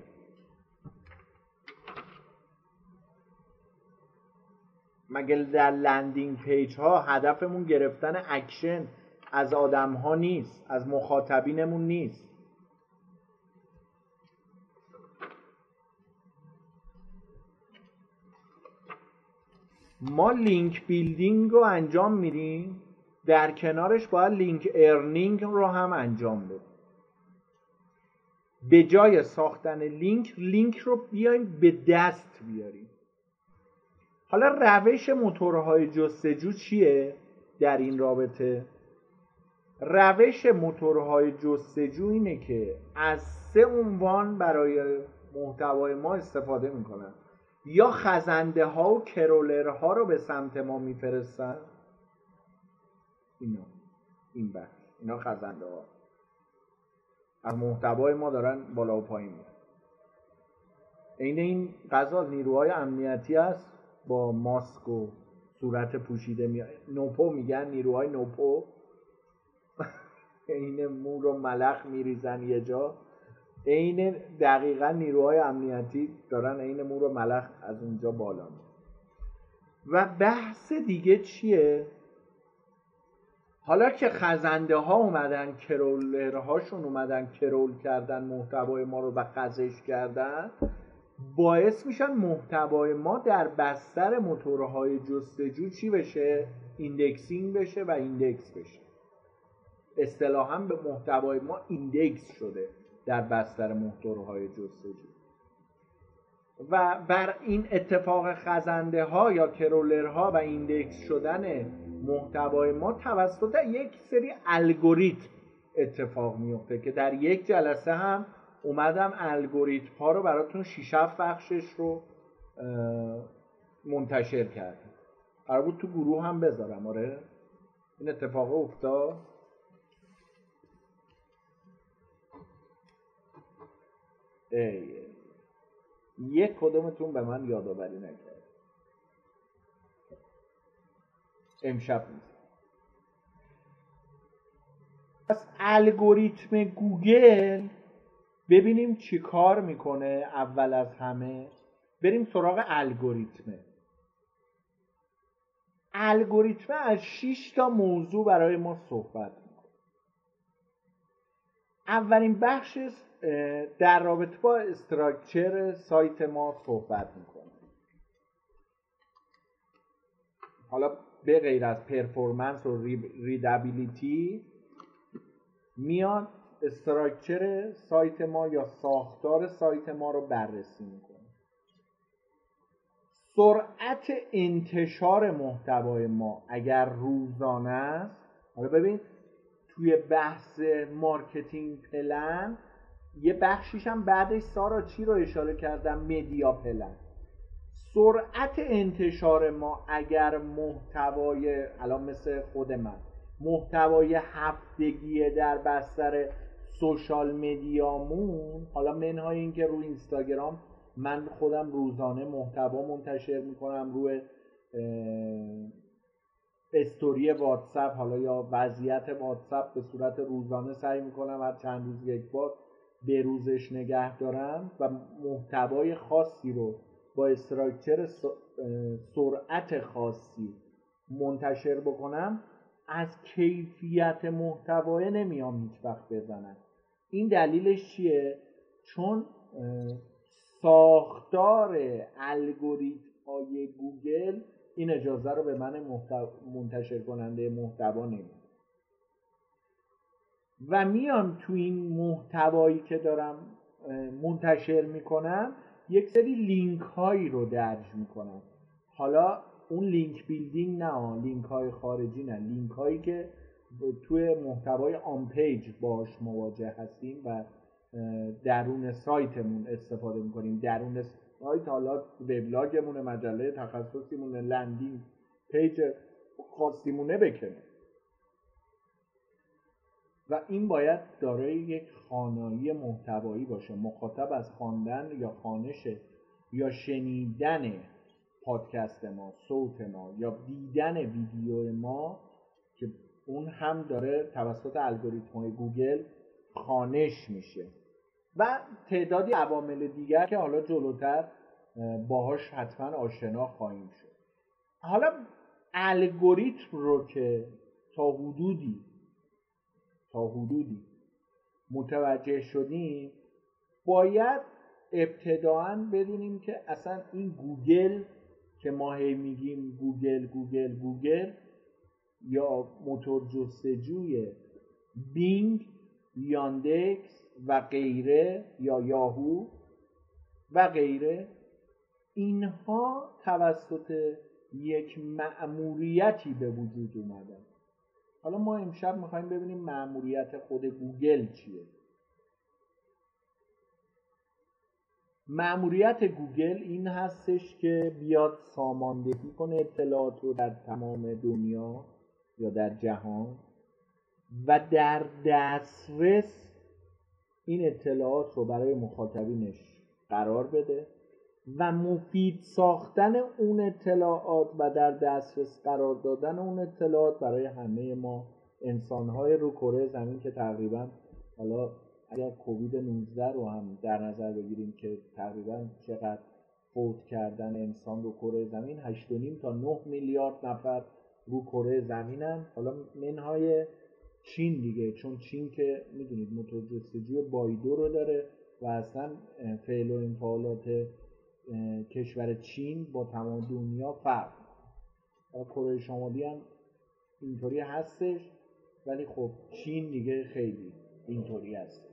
مگه در landing page ها هدفمون گرفتن اکشن از آدم ها نیست از مخاطبینمون نیست؟ ما link building رو انجام میدیم در کنارش باید link earning رو هم انجام بدیم. به جای ساختن لینک لینک رو بیایم به دست بیاریم. حالا روش موتورهای جستجو چیه در این رابطه؟ روش موتورهای جستجو اینه که از سه عنوان برای محتوای ما استفاده می‌کنن. یا خزنده ها و کرولر ها رو به سمت ما میفرستن؟ اینا. این بخش اینا خزنده ها از محتوای ما دارن بالا و پایین میرن. عین این قضا نیروهای امنیتی هست با ماسک و صورت پوشیده می... نوپو میگن نیروهای نوپو. عین مو رو ملخ میریزن یه جا. عین دقیقا نیروهای امنیتی دارن عین مور و ملخ از اونجا بالا می و بحث دیگه چیه؟ حالا که خزنده ها اومدن crawler هاشون اومدن crawl کردن محتوای ما رو و خزش کردن باعث میشن محتوای ما در بستر موتورهای جستجو چی بشه؟ indexing بشه و index بشه. اصطلاحا به محتوای ما index شده. در بستر موتورهای جستجو. و بر این اتفاق خزنده ها یا crawler ها و index شدن محتوای ما توسط یک سری الگوریتم اتفاق میفته که در یک جلسه هم اومدم الگوریتم ها رو براتون شیش بخشش رو منتشر کردم. قرار بود تو گروه هم بذارم آره؟ این اتفاق افتاد؟ ای. یک کدومتون به من یادآوری نکرد. امشب نیست پس الگوریتم گوگل ببینیم چی کار می‌کنه اول از همه. بریم سراغ الگوریتمه الگوریتم از 6 تا موضوع برای ما صحبت می‌کنه. اولین بخش در رابطه با استراکچر سایت ما صحبت می‌کنه حالا به غیر از پرفورمنس و ریدابیلیتی میاد استراکچر سایت ما یا ساختار سایت ما رو بررسی می‌کنه. سرعت انتشار محتوای ما اگر روزانه است حالا ببین توی بحث marketing plan یه بخشیش هم بعدش سارا چی رو اشاره کردم؟ media plan. سرعت انتشار ما اگر محتوای الان مثل خود من محتوای هفتگیه در بستر social media مون حالا منهای اینکه رو اینستاگرام من خودم روزانه محتوا منتشر می‌کنم روی استوری واتساپ حالا یا وضعیت واتساپ به صورت روزانه سعی می‌کنم هر چند روز یک بار به روزش نگه دارم و محتوای خاصی رو با استراکچر سرعت خاصی منتشر بکنم از کیفیت محتوای نمیام هیچ وقت بزنم این دلیلش چیه؟ چون ساختار الگوریتم های گوگل این اجازه رو به من منتشر کننده محتوا نمیده و میام تو این محتوایی که دارم منتشر می‌کنم یک سری لینک هایی رو درج می‌کنم. حالا اون link building نه لینک های خارجی نه. لینک هایی که توی محتوای on page باش مواجه هستیم و درون سایتمون استفاده می‌کنیم. درون سایت حالا وبلاگمون مجله تخصصیمون landing page خاصیمونه بکنه. و این باید دارای یک خوانایی محتوایی باشه مخاطب از خواندن یا خوانش یا شنیدن پادکست ما صوت ما یا دیدن ویدیو ما که اون هم داره توسط الگوریتم های گوگل خوانش میشه. و تعدادی عوامل دیگر که حالا جلوتر باهاش حتما آشنا خواهیم شد. حالا الگوریتم رو که تا حدودی تا حدودی. متوجه شدیم؟ باید ابتداعا بدونیم که اصلا این گوگل که ما هی میگیم گوگل گوگل گوگل یا موتور جستجوی بینگ یاندکس و غیره یا یاهو و غیره اینها توسط یک مأموریتی به وجود اومدن. حالا ما امشب می‌خوایم ببینیم مأموریت خود گوگل چیه. مأموریت گوگل این هستش که بیاد ساماندهی کنه اطلاعات رو در تمام دنیا یا در جهان و در دسترس این اطلاعات رو برای مخاطبینش قرار بده. و مفید ساختن اون اطلاعات و در دسترس قرار دادن اون اطلاعات برای همه ما انسانهای رو کره زمین که تقریبا حالا اگر کووید 19 رو هم در نظر بگیریم که تقریبا چقدر فوت کردن انسان رو کره زمین 8.5 تا 9 میلیارد نفر رو کره زمینن. حالا منهای چین دیگه چون چین که می‌دونید موتور جستجوی بایدو رو داره و اصلا فعل و انفعالات کشور چین با تمام دنیا فرق کره شمالی هم اینطوری هستش ولی خب چین دیگه خیلی اینطوری هست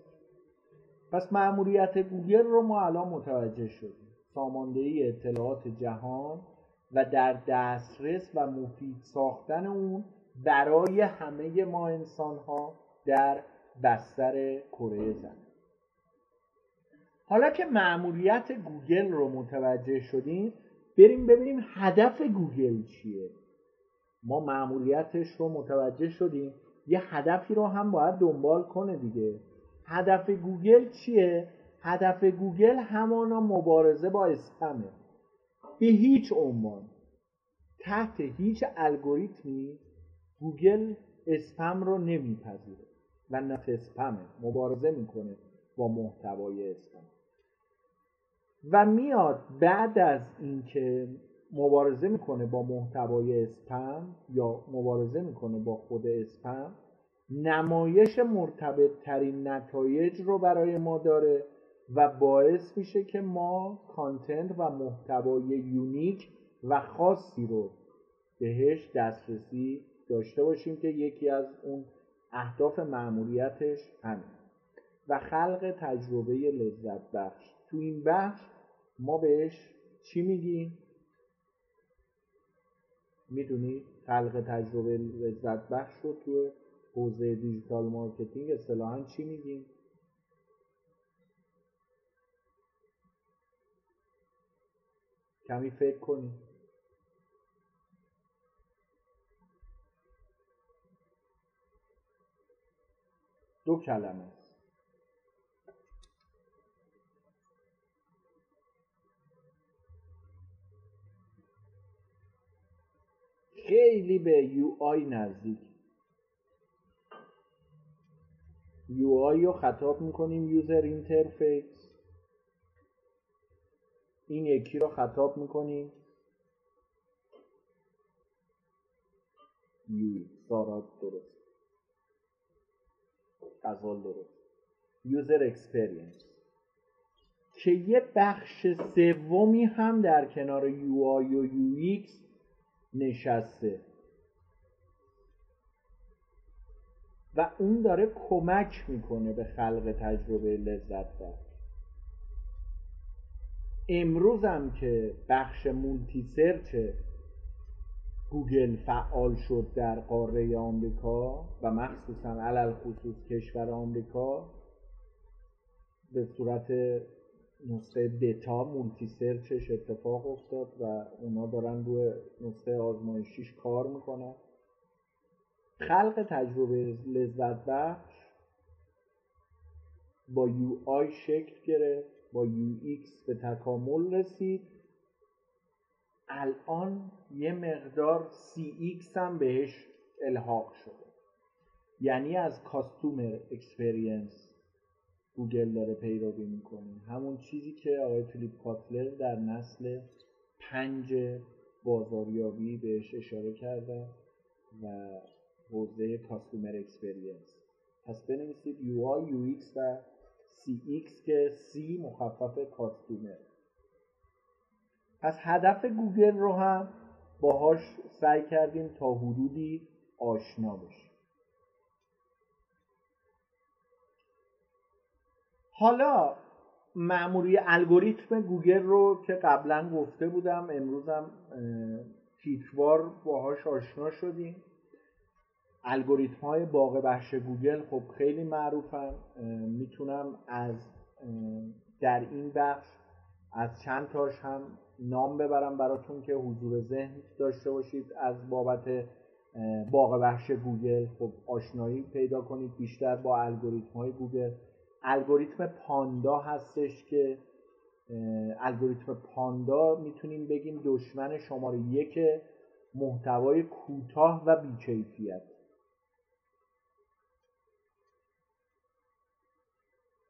پس مأموریت گوگل رو ما الان متوجه شدیم. ساماندهی اطلاعات جهان و در دسترس و مفید ساختن اون برای همه ما انسان ها در بستر کره زمین. حالا که مأموریت گوگل رو متوجه شدیم بریم ببینیم هدف گوگل چیه. ما مأموریتش رو متوجه شدیم. یه هدفی رو هم باید دنبال کنه دیگه. هدف گوگل چیه؟ هدف گوگل همانا مبارزه با اسپمه. به هیچ عنوان. تحت هیچ الگوریتمی گوگل اسپم رو نمیپذیره. و نه اسپمه مبارزه می‌کنه با محتوای اسپم. و میاد بعد از اینکه مبارزه می‌کنه با محتوای اسپم یا مبارزه می‌کنه با خود اسپم نمایش مرتبط ترین نتایج رو برای ما داره و باعث میشه که ما کانتنت و محتوای یونیک و خاصی رو بهش دسترسی داشته باشیم که یکی از اون اهداف معمولیتش همین و خلق تجربه لذت بخش. تو این بخش ما بهش چی میگیم؟ می‌دونی خلق تجربه لذت بخش رو تو حوزه digital marketing اصطلاحا چی میگیم؟ کمی فکر کنید دو کلمه خیلی به UI نزدیک. UI رو خطاب می‌کنیم user interface این یکی رو خطاب می‌کنیم. یو سارا درست. غزال درست. user experience. که یه بخش سومی هم در کنار UI و UX نشسته. و اون داره کمک می‌کنه به خلق تجربه لذت بخش امروز هم که بخش multi search گوگل فعال شد در قاره آمریکا و مخصوصا علی‌الخصوص کشور آمریکا به صورت نسخه بتا multi search ش اتفاق افتاد و اونا دارن روی نسخه آزمایشیش کار می‌کنن. خلق تجربه لذت بخش با UI شکل گرفت با UX به تکامل رسید. الان یه مقدار CX هم بهش الحاق شده. یعنی از customer experience. گوگل داره پیروی می‌کنه. همون چیزی که آقای فیلیپ کاتلر در نسل پنج بازاریابی بهش اشاره کرده و حوزه customer experience. پس بنویسید UX و CX که C مخفف customer. پس هدف گوگل رو هم باهاش سعی کردیم تا حدودی آشنا بشیم. حالا معمولی الگوریتم گوگل رو که قبلا گفته بودم امروزم تیتروار باهاش آشنا شدیم. الگوریتم های باغ وحش گوگل خب خیلی معروفن. می‌تونم از در این بخش از چند تاش هم نام ببرم براتون که حضور ذهن داشته باشید. از بابت باغ وحش گوگل خب آشنایی پیدا کنید. بیشتر با الگوریتم های گوگل الگوریتم پاندا هستش که الگوریتم پاندا می‌تونیم بگیم دشمن شماره یک محتوای کوتاه و بیکیفیت.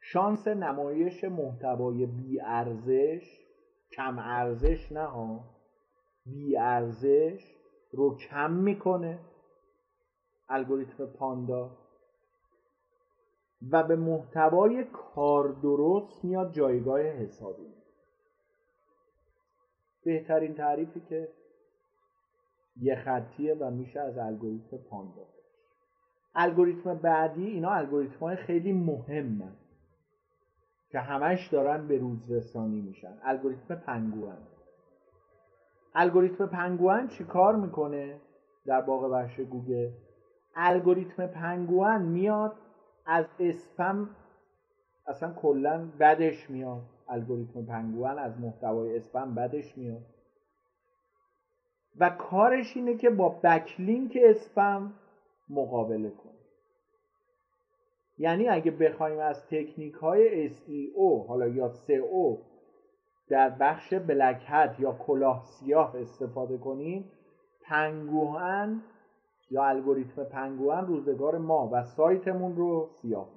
شانس نمایش محتوای بی ارزش کم ارزش نه ها بی ارزش رو کم می‌کنه الگوریتم پاندا. و به محتوای کار درست میاد جایگاه حسابی. بهترین تعریفی که یه خطیه و میشه از الگوریتم پاندا الگوریتم بعدی اینا الگوریتم های خیلی مهمن که همش دارن به روز رسانی میشن. الگوریتم پنگوان. الگوریتم پنگوان چی کار می‌کنه در باغ وحش گوگل؟ الگوریتم پنگوان میاد از اسپم اصلا کلا بدش میاد. الگوریتم پنگوان از محتوای اسپم بدش میاد. و کارش اینه که با بکلینک اسپم مقابله کنه. یعنی اگه بخوایم از تکنیک های SEO حالا یا SEO در بخش بلک هد یا کلاه سیاه استفاده کنیم پنگوان یا الگوریتم پنگوان روزگار ما و سایتمون رو سیاه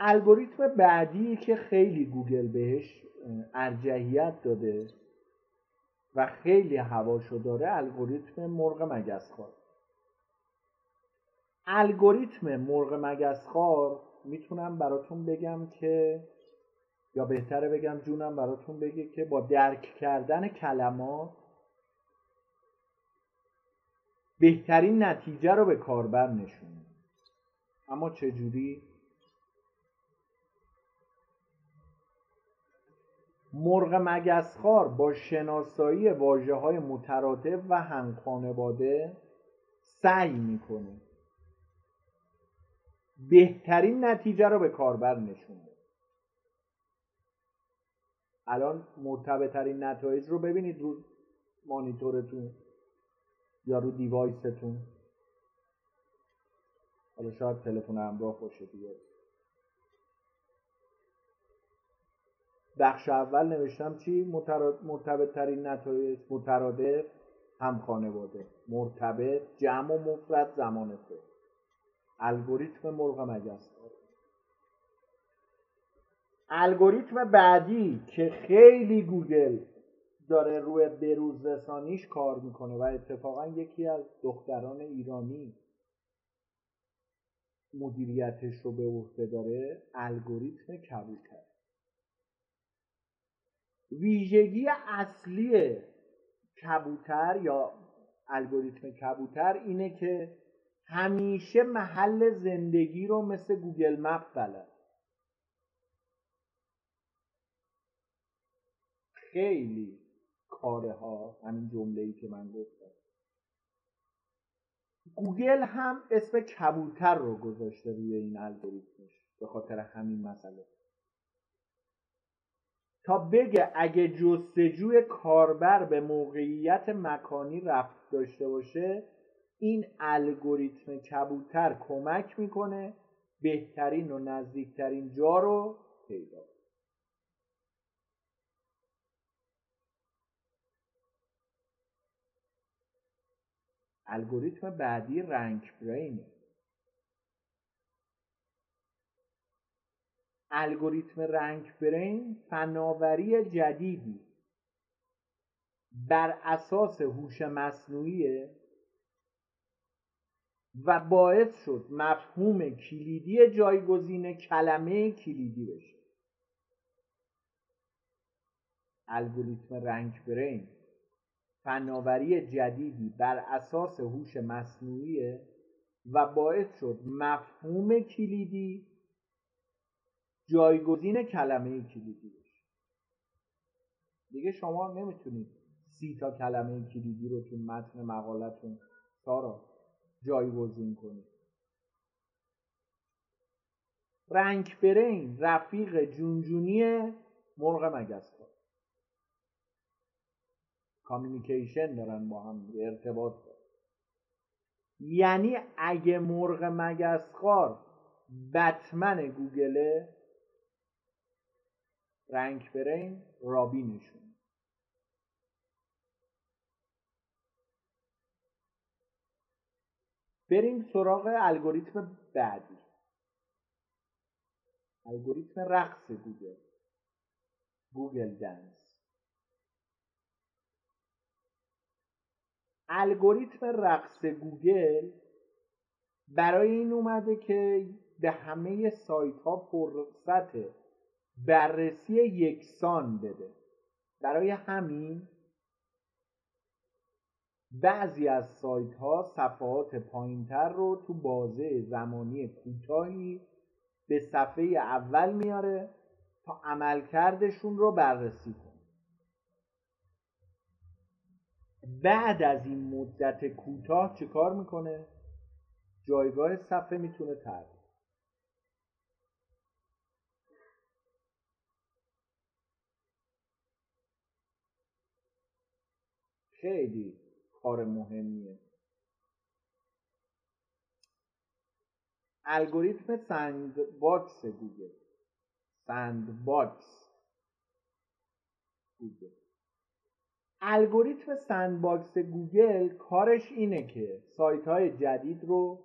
الگوریتم بعدی که خیلی گوگل بهش ارجحیت داده و خیلی هواشو داره الگوریتم مرغ مگس خواست الگوریتم مرغ مگسخوار می‌تونم براتون بگم که یا بهتره بگم جونم براتون بگه که با درک کردن کلمات بهترین نتیجه رو به کاربر نشونه اما چجوری؟ مرغ مگسخوار با شناسایی واجه های مترادف و همخانواده سعی می‌کنه بهترین نتیجه رو به کاربر نشون الان مرتبه ترین نتایج رو ببینید رو مانیتورتون. یا رو دیوایستون. حالا شاید تلفن همراه باشه دیگه. بخش اول نوشتم چی؟ مرتبط ترین نتایج مترادف هم خانواده. مرتبط جمع و مفرد زمان فعل الگوریتم مرغ مگس الگوریتم بعدی که خیلی گوگل داره روی بروز رسانیش کار می‌کنه و اتفاقا یکی از دختران ایرانی مدیریتش رو به عهده داره الگوریتم کبوتر. ویژگی اصلی کبوتر یا الگوریتم کبوتر اینه که همیشه محل زندگی رو مثل گوگل مپ بلد. خیلی کاره ها همین جمله ای که من گفتم. گوگل هم اسم کبوتر رو گذاشته روی این الگوریتمش به خاطر همین مسئله. تا بگه اگه جستجوی کاربر به موقعیت مکانی رفت داشته باشه این الگوریتم کبوتر کمک می‌کنه بهترین و نزدیکترین جا رو پیدا الگوریتم بعدی رنگ برینه الگوریتم رنگ برین فناوری جدیدی. بر اساس هوش مصنوعی و باعث شد مفهوم کلیدی جایگزین کلمه کلیدی بشه. الگوریتم رنگ برین. فناوری جدیدی بر اساس هوش مصنوعی و باعث شد مفهوم کلیدی جایگزین کلمه کلیدی بشه. دیگه شما نمی‌تونید سی تا کلمه کلیدی رو تو متن مقالتون سارا جایگزین کنید. رنگ برین رفیق جونجونی مرغ مگس. کامیونیکیشن دارن با هم ارتباط دارن. یعنی اگه مرغ مگسخوار بتمن گوگله رنگ برین رابینشون بریم سراغ الگوریتم بعدی. الگوریتم رقص گوگل. Google Dance. الگوریتم رقص گوگل برای این اومده که به همه سایت ها فرصت بررسی یکسان بده. برای همین بعضی از سایت ها صفحات پایینتر رو تو بازه زمانی کوتاهی به صفحه اول میاره تا عملکردشون رو بررسی کنه. بعد از این مدت کوتاه چه کار می‌کنه؟ جایگاه صفحه می‌تونه تغییر خیلی کار مهمیه. الگوریتم sandbox گوگل. sandbox گوگل. الگوریتم sandbox گوگل کارش اینه که سایت های جدید رو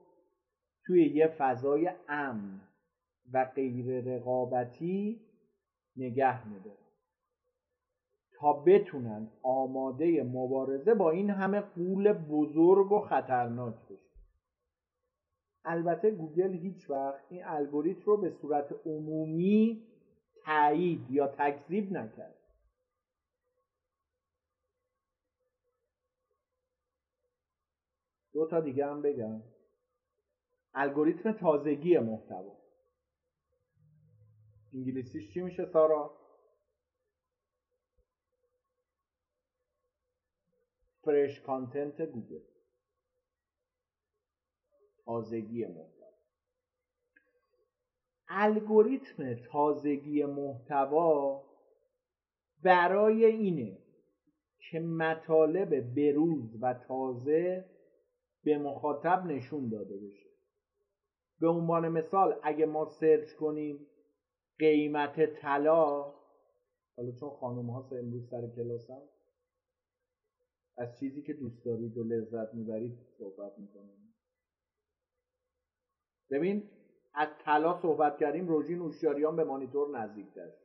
توی یه فضای امن و غیر رقابتی نگه میداره تا بتونن آماده مبارزه با این همه قول بزرگ و خطرناک بشه. البته گوگل هیچ وقت این الگوریتم رو به صورت عمومی تایید یا تکذیب نکرد. دو تا دیگه هم بگم. الگوریتم تازگی محتوا. انگلیسیش چی میشه سارا؟ فرش کانتنت گوگل تازگی محتوا. الگوریتم تازگی محتوا برای اینه که مطالب بروز و تازه به مخاطب نشون داده بشه. به عنوان مثال اگه ما سرچ کنیم قیمت طلا حالا چون خانم ها امروز سر کلاسن از چیزی که دوست دارید و لذت می‌برید صحبت می‌کنم ببین از طلا صحبت کردیم روژین اوشیاریان به مانیتور نزدیک داشت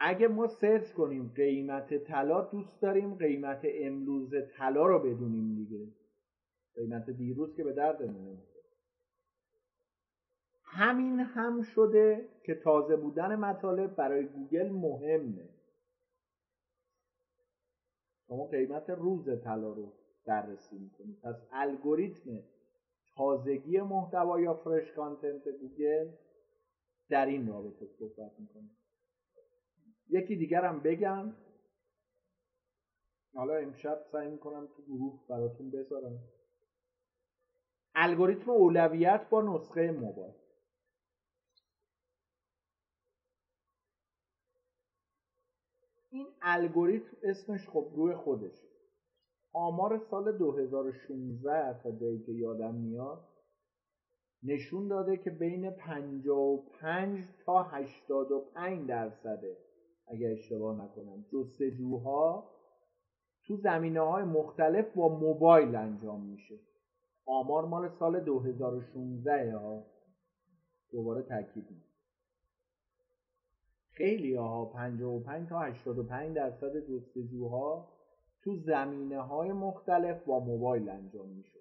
اگه ما سرچ کنیم قیمت طلا دوست داریم قیمت امروز طلا رو بدونیم دیگه. قیمت دیروز که به درد نمی‌خوره. همین هم شده که تازه بودن مطالب برای گوگل مهمه. شما قیمت روز طلا رو بررسی می‌کنید. پس الگوریتم تازگی محتوا یا fresh content گوگل در این رابطه صحبت می‌کنه. یکی دیگر هم بگم. حالا امشب سعی می‌کنم تو گروه براتون بذارم. الگوریتم اولویت با نسخه موبایل. این الگوریتم اسمش خب روی خودش آمار سال 2016 تا جایی که یادم میاد نشون داده که بین 55 تا 85 درصده اگر اشتباه نکنم. جستجوها تو زمینه های مختلف با موبایل انجام میشه. آمار مال سال 2016 ها. دوباره تاکید می‌کنم. خیلی ها 55 تا 85 درصد جستجوها تو زمینه های مختلف با موبایل انجام میشه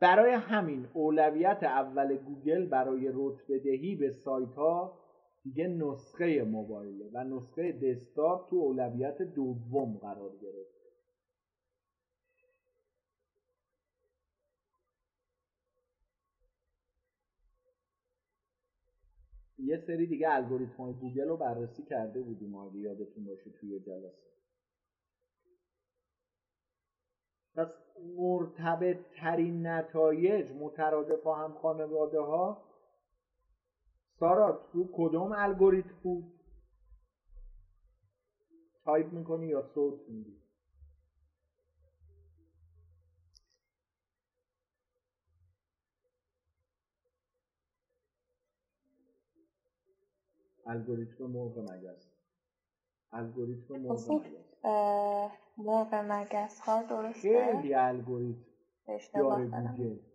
برای همین اولویت اول گوگل برای رتبه دهی به سایت ها دیگه نسخه موبایله و نسخه دسکتاپ تو اولویت دوم قرار گرفته یه سری دیگه الگوریتم های گوگل رو بررسی کرده بودیم اگه یادتون باشه توی جلسه. پس مرتبط ترین نتایج مترادف با هم خانواده ها سارا تو کدوم الگوریتم بود تایپ می‌کنی یا صوت میدی الگوریتم مرغ مگس. الگوریتم مرغ مگس. مرغ مگس. ها درسته؟ خیلی الگوریتم. داره گوگل.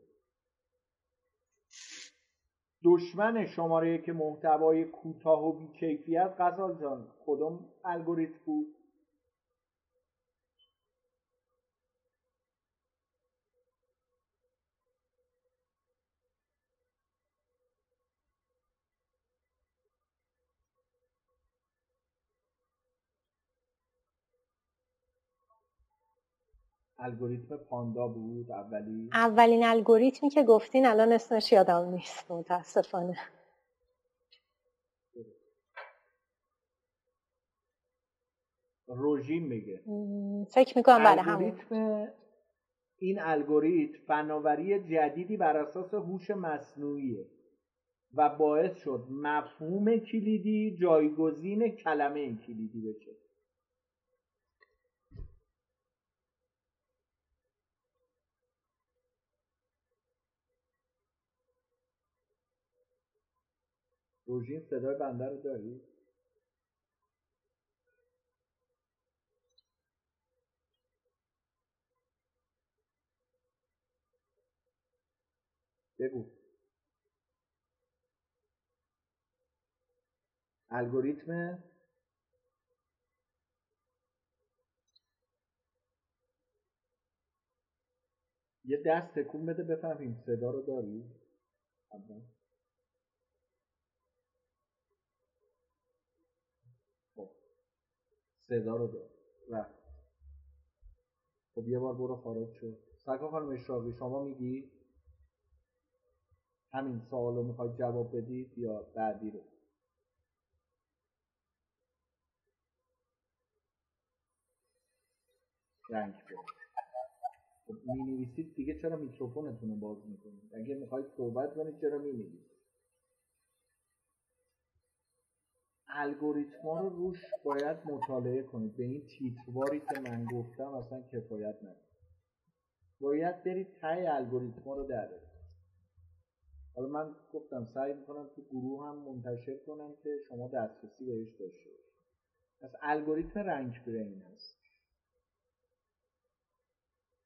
دشمن شماره که محتوای کوتاه و بیکیفیت غزال جان کدوم الگوریتم بود؟ الگوریتم پاندا بود اولی؟ اولین الگوریتمی که گفتین الان اسمش یادم نیست متاسفانه. روژین میگه. فکر می‌کنم بله همون. این الگوریتم فناوری جدیدی بر اساس هوش مصنوعیه و باعث شد مفهوم کلیدی جایگزین کلمه کلیدی بشه. روژین صدای بنده رو داری؟ بگو. الگوریتم؟ یه دست تکون بده بفهمیم صدا رو داری؟ صدا رو دار رفت خب یه بار برو خارج شد سرکار خانم اشراقی شما میگی؟ همین سوال رو می‌خواید جواب بدید یا بعدی رو؟ رنگ خب می نویسید دیگه چرا میکروفونتون رو باز می‌کنید؟ اگه می‌خواید صحبت کنید چرا می نویسید؟ الگوریتما رو روش باید مطالعه کنید. به این تیترواری که من گفتم اصلا کفایت نداره باید برید تای الگوریتما رو در حالا من گفتم سعی می‌کنم تو گروه هم منتشر کنم که شما دسترسی بهش داشته باشید. پس الگوریتم رنگ برین هست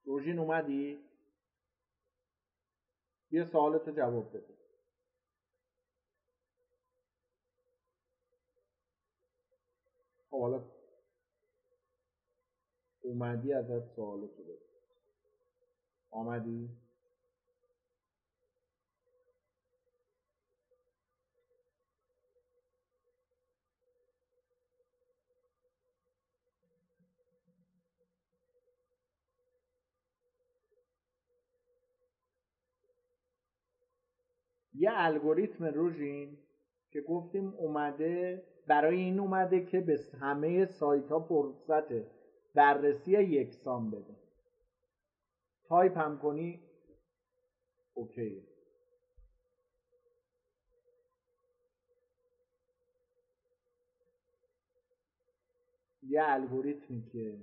روژین اومدی؟ یه سوالتو جواب بده. خب حالا اومدی ازت سوالتو بده آمدی؟ یه الگوریتم روژین که گفتیم اومده برای این اومده که به همه سایت ها فرصت بررسی یکسان بده. تایپ هم کنی okay. یه الگوریتمی که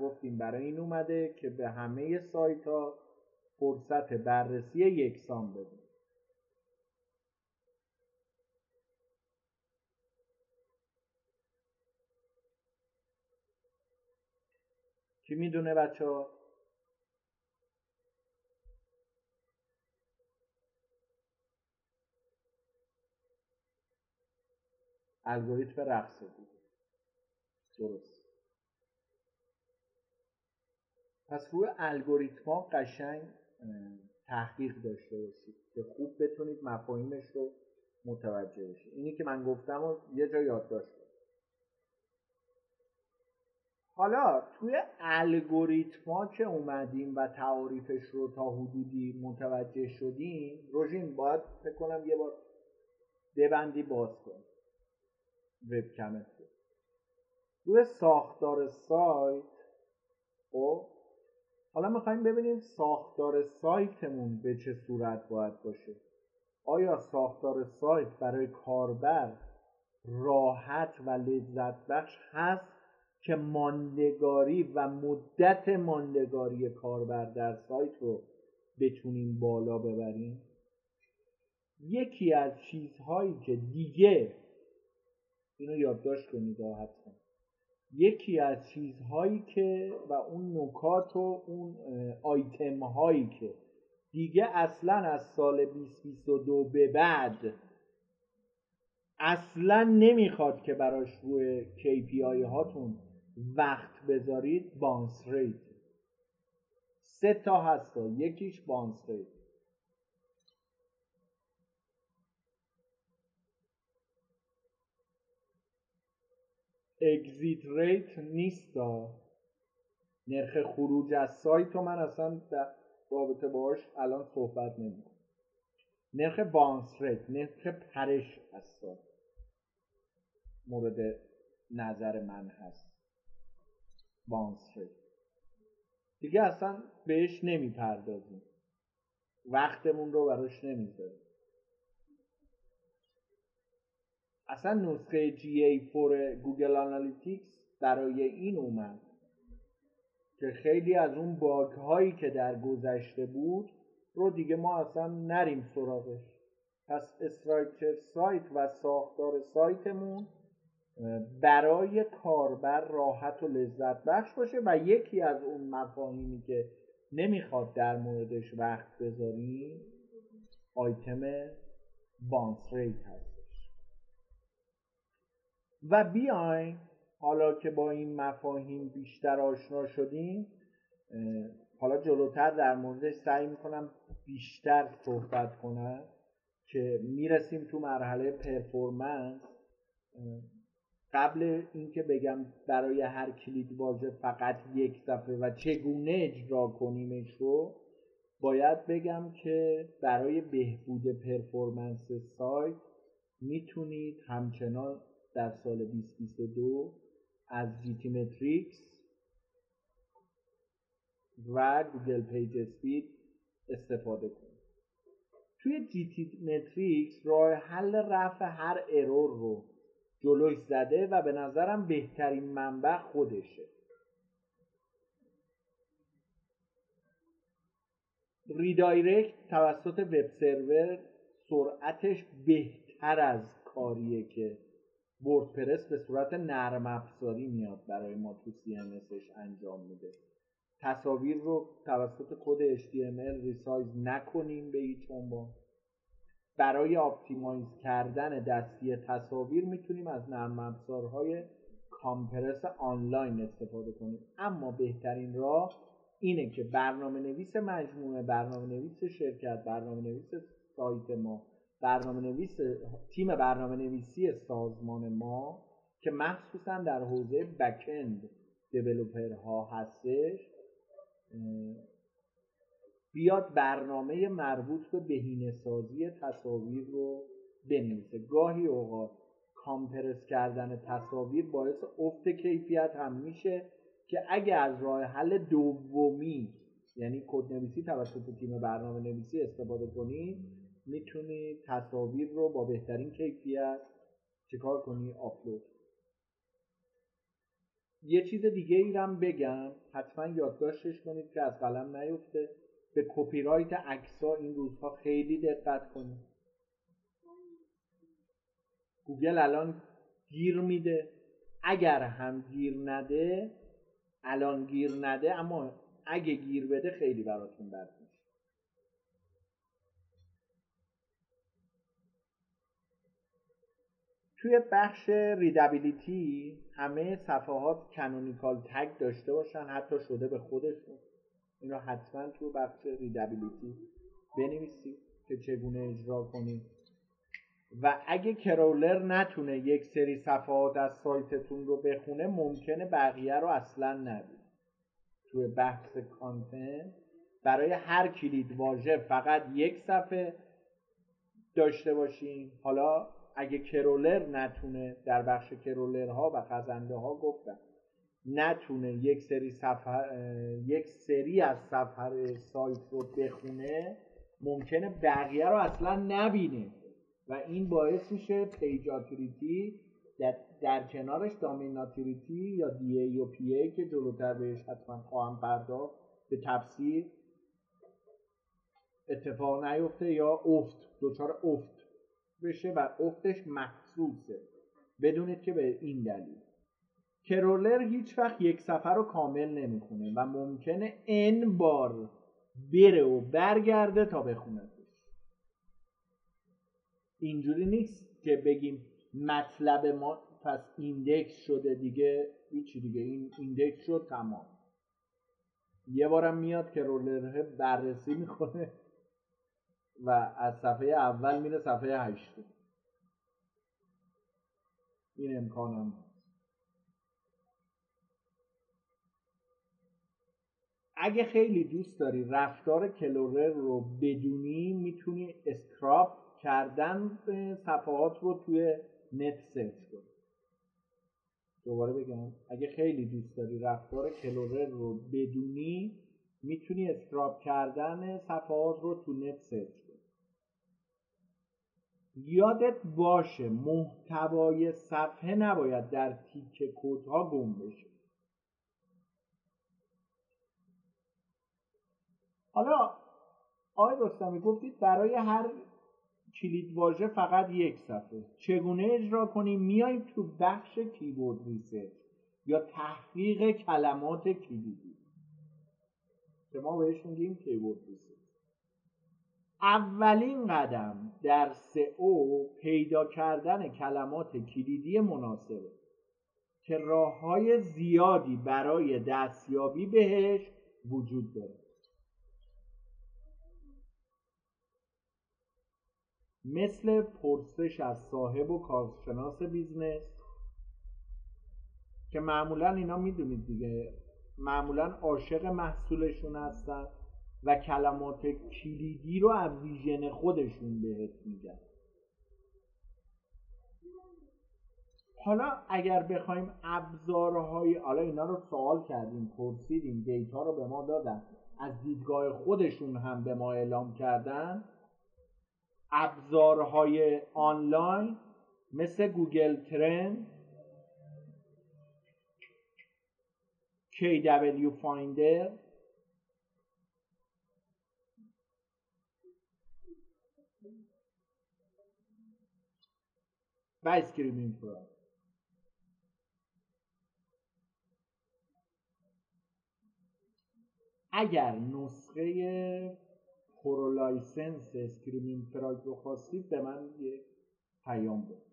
گفتیم برای این اومده که به همه سایت ها فرصت بررسی یکسان بده. کی می‌دونه بچه ها؟ الگوریتم رقص بود درست پس روی الگوریتما قشنگ تحقیق داشته باشید که خوب بتونید مفاهیمش رو متوجه بشید اینی که من گفتم و یه جا یادداشت حالا توی الگوریتما که اومدیم و تعاریفش رو تا حدودی متوجه شدیم روژین باید فکر کنم یه بار ببندی باز کن وبکمت رو روی ساختار سایت خب؟ حالا می‌خوایم ببینیم ساختار سایتمون به چه صورت باید باشه. آیا ساختار سایت برای کاربر راحت و لذت بخش هست؟ که ماندگاری و مدت ماندگاری کاربر در سایت رو بتونیم بالا ببریم. یکی از چیزهایی که دیگه اینو یادداشت کنید حتما یکی از چیزهایی که و اون نکات و اون آیتم هایی که دیگه اصلا از سال 2022 به بعد اصلا نمی‌خواد که براش روی KPI هاتون وقت بذارید بانس ریت سه تا هستا یکیش بانس ریت exit rate نیست نرخ خروج از سایت رو من اصلا در رابطه باش الان صحبت نمی نرخ bounce rate نرخ پرش از سایت. مورد نظر من هست. rate دیگه اصلا بهش نمی‌پردازیم. وقتمون رو براش نمی‌ذاریم. اصلا نسخه GA4 Google Analytics برای این اومد که خیلی از اون باگ هایی که در گذشته بود رو دیگه ما اصلا نریم سراغش. پس structure سایت و ساختار سایتمون برای کاربر راحت و لذت بخش باشه و یکی از اون مفاهیمی که نمی‌خواد در موردش وقت بذاریم آیتم بانس ریت هستش. و بیاین حالا که با این مفاهیم بیشتر آشنا شدیم حالا جلوتر در موردش سعی می‌کنم بیشتر صحبت کنم که می‌رسیم تو مرحله پرفورمنس قبل اینکه بگم برای هر کلید واژه فقط یک صفحه و چگونه اجرا کنیمش رو باید بگم که برای بهبود performance سایت می‌تونید همچنان در سال 2022 از GTmetrix و گوگل PageSpeed استفاده کنید. توی GTmetrix راه حل رفع هر error رو جلوش زده و به نظرم بهترین منبع خودشه. redirect توسط web server سرعتش بهتر از کاریه که وردپرس به صورت نرم افزاری میاد برای ما تو CMSش انجام میده. تصاویر رو توسط کد HTML resize نکنیم به هیچ عنوان. برای optimize کردن دستی تصاویر می‌تونیم از نرم افزارهای compress آنلاین استفاده کنیم. اما بهترین راه اینه که برنامه نویس مجموعه برنامه نویس شرکت برنامه نویس سایت ما برنامه نویس تیم برنامه نویسی سازمان ما که مخصوصا در حوزه بکند ها هستش بیاد برنامه مربوط به بهینه سازی تصاویر رو بنویسه. گاهی اوقات کامپرس کردن تصاویر باعث افت کیفیت هم میشه که اگه از راه حل دومی یعنی کد نویسی توسط تیم برنامه نویسی استفاده کنید می‌تونید تصاویر رو با بهترین کیفیت چیکار کنی؟ آپلود. یه چیز دیگه ای هم بگم. حتما یادداشتش کنید که از قلم نیفته. به کپی رایت عکس‌ها این روزها خیلی دقت کنید. گوگل الان گیر میده. اگر هم گیر نده الان گیر نده اما اگه گیر بده خیلی براتون بد میشه توی بخش ریدابیلیتی همه صفحات کنونیکال تگ داشته باشن حتی شده به خودشون. این رو حتما تو بخش ریدابیلیتی بنویسید که چگونه اجرا کنید و اگه کرولر نتونه یک سری صفحات از سایتتون رو بخونه ممکنه بقیه رو اصلا نبینه توی بحث کانتنت برای هر کلید واژه فقط یک صفحه داشته باشیم حالا اگه کرولر نتونه در بخش کرولرها و خزنده ها گفتم نتونه یک سری سفر یک سری از سفر سایت رو بخونه ممکنه بقیه رو اصلا نبینه. و این باعث میشه page authority در, در کنارش domain authority یا DA و PA که جلوتر بهش حتما خواهم پرداخت به تفسیر اتفاق نیفته یا افت دچار افت بشه و افتش محسوسه. بدونید که به این دلیل. crawler هیچ وقت یک سفر رو کامل نمی‌کنه و ممکنه n بار بره و برگرده تا بخونه. اینجوری نیست که بگیم مطلب ما پس index شده دیگه هیچی دیگه. این index شد تمام. یه بارم میاد crawler بررسی می‌کنه و از صفحه اول میره صفحه هشتم این امکانم اگه خیلی دوست داری رفتار crawler رو بدونی می‌تونی scrape کردن صفحات رو توی نت search کنی. دوباره بگم اگه خیلی دوست داری رفتار crawler رو بدونی می‌تونی scrape کردن صفحات رو تو نت search کنی. یادت باشه محتوای صفحه نباید در تیکه کدها گم بشه. حالا آقای رستمی گفتید برای هر کلید واژه فقط یک صفحه. چگونه اجرا کنیم؟ میایم تو بخش keyword research یا تحقیق کلمات کلیدی. که ما بهش میگیم keyword research. اولین قدم در او پیدا کردن کلمات کلیدی مناسبه که راه های زیادی برای دستیابی بهش وجود داره. مثل پرسش از صاحب و کارشناس business که معمولا اینا می‌دونید دیگه معمولا عاشق محصولشون هستن و کلمات کلیدی رو از vision خودشون بهت میگن. حالا اگر بخوایم ابزارهای حالا اینا رو سوال کردیم پرسیدیم data رو به ما دادن از دیدگاه خودشون هم به ما اعلام کردن ابزارهای آنلاین مثل گوگل Trends KW Finder و Screaming Frog. اگر نسخه pro license Screaming Frog رو خواستید به من یه پیام بدید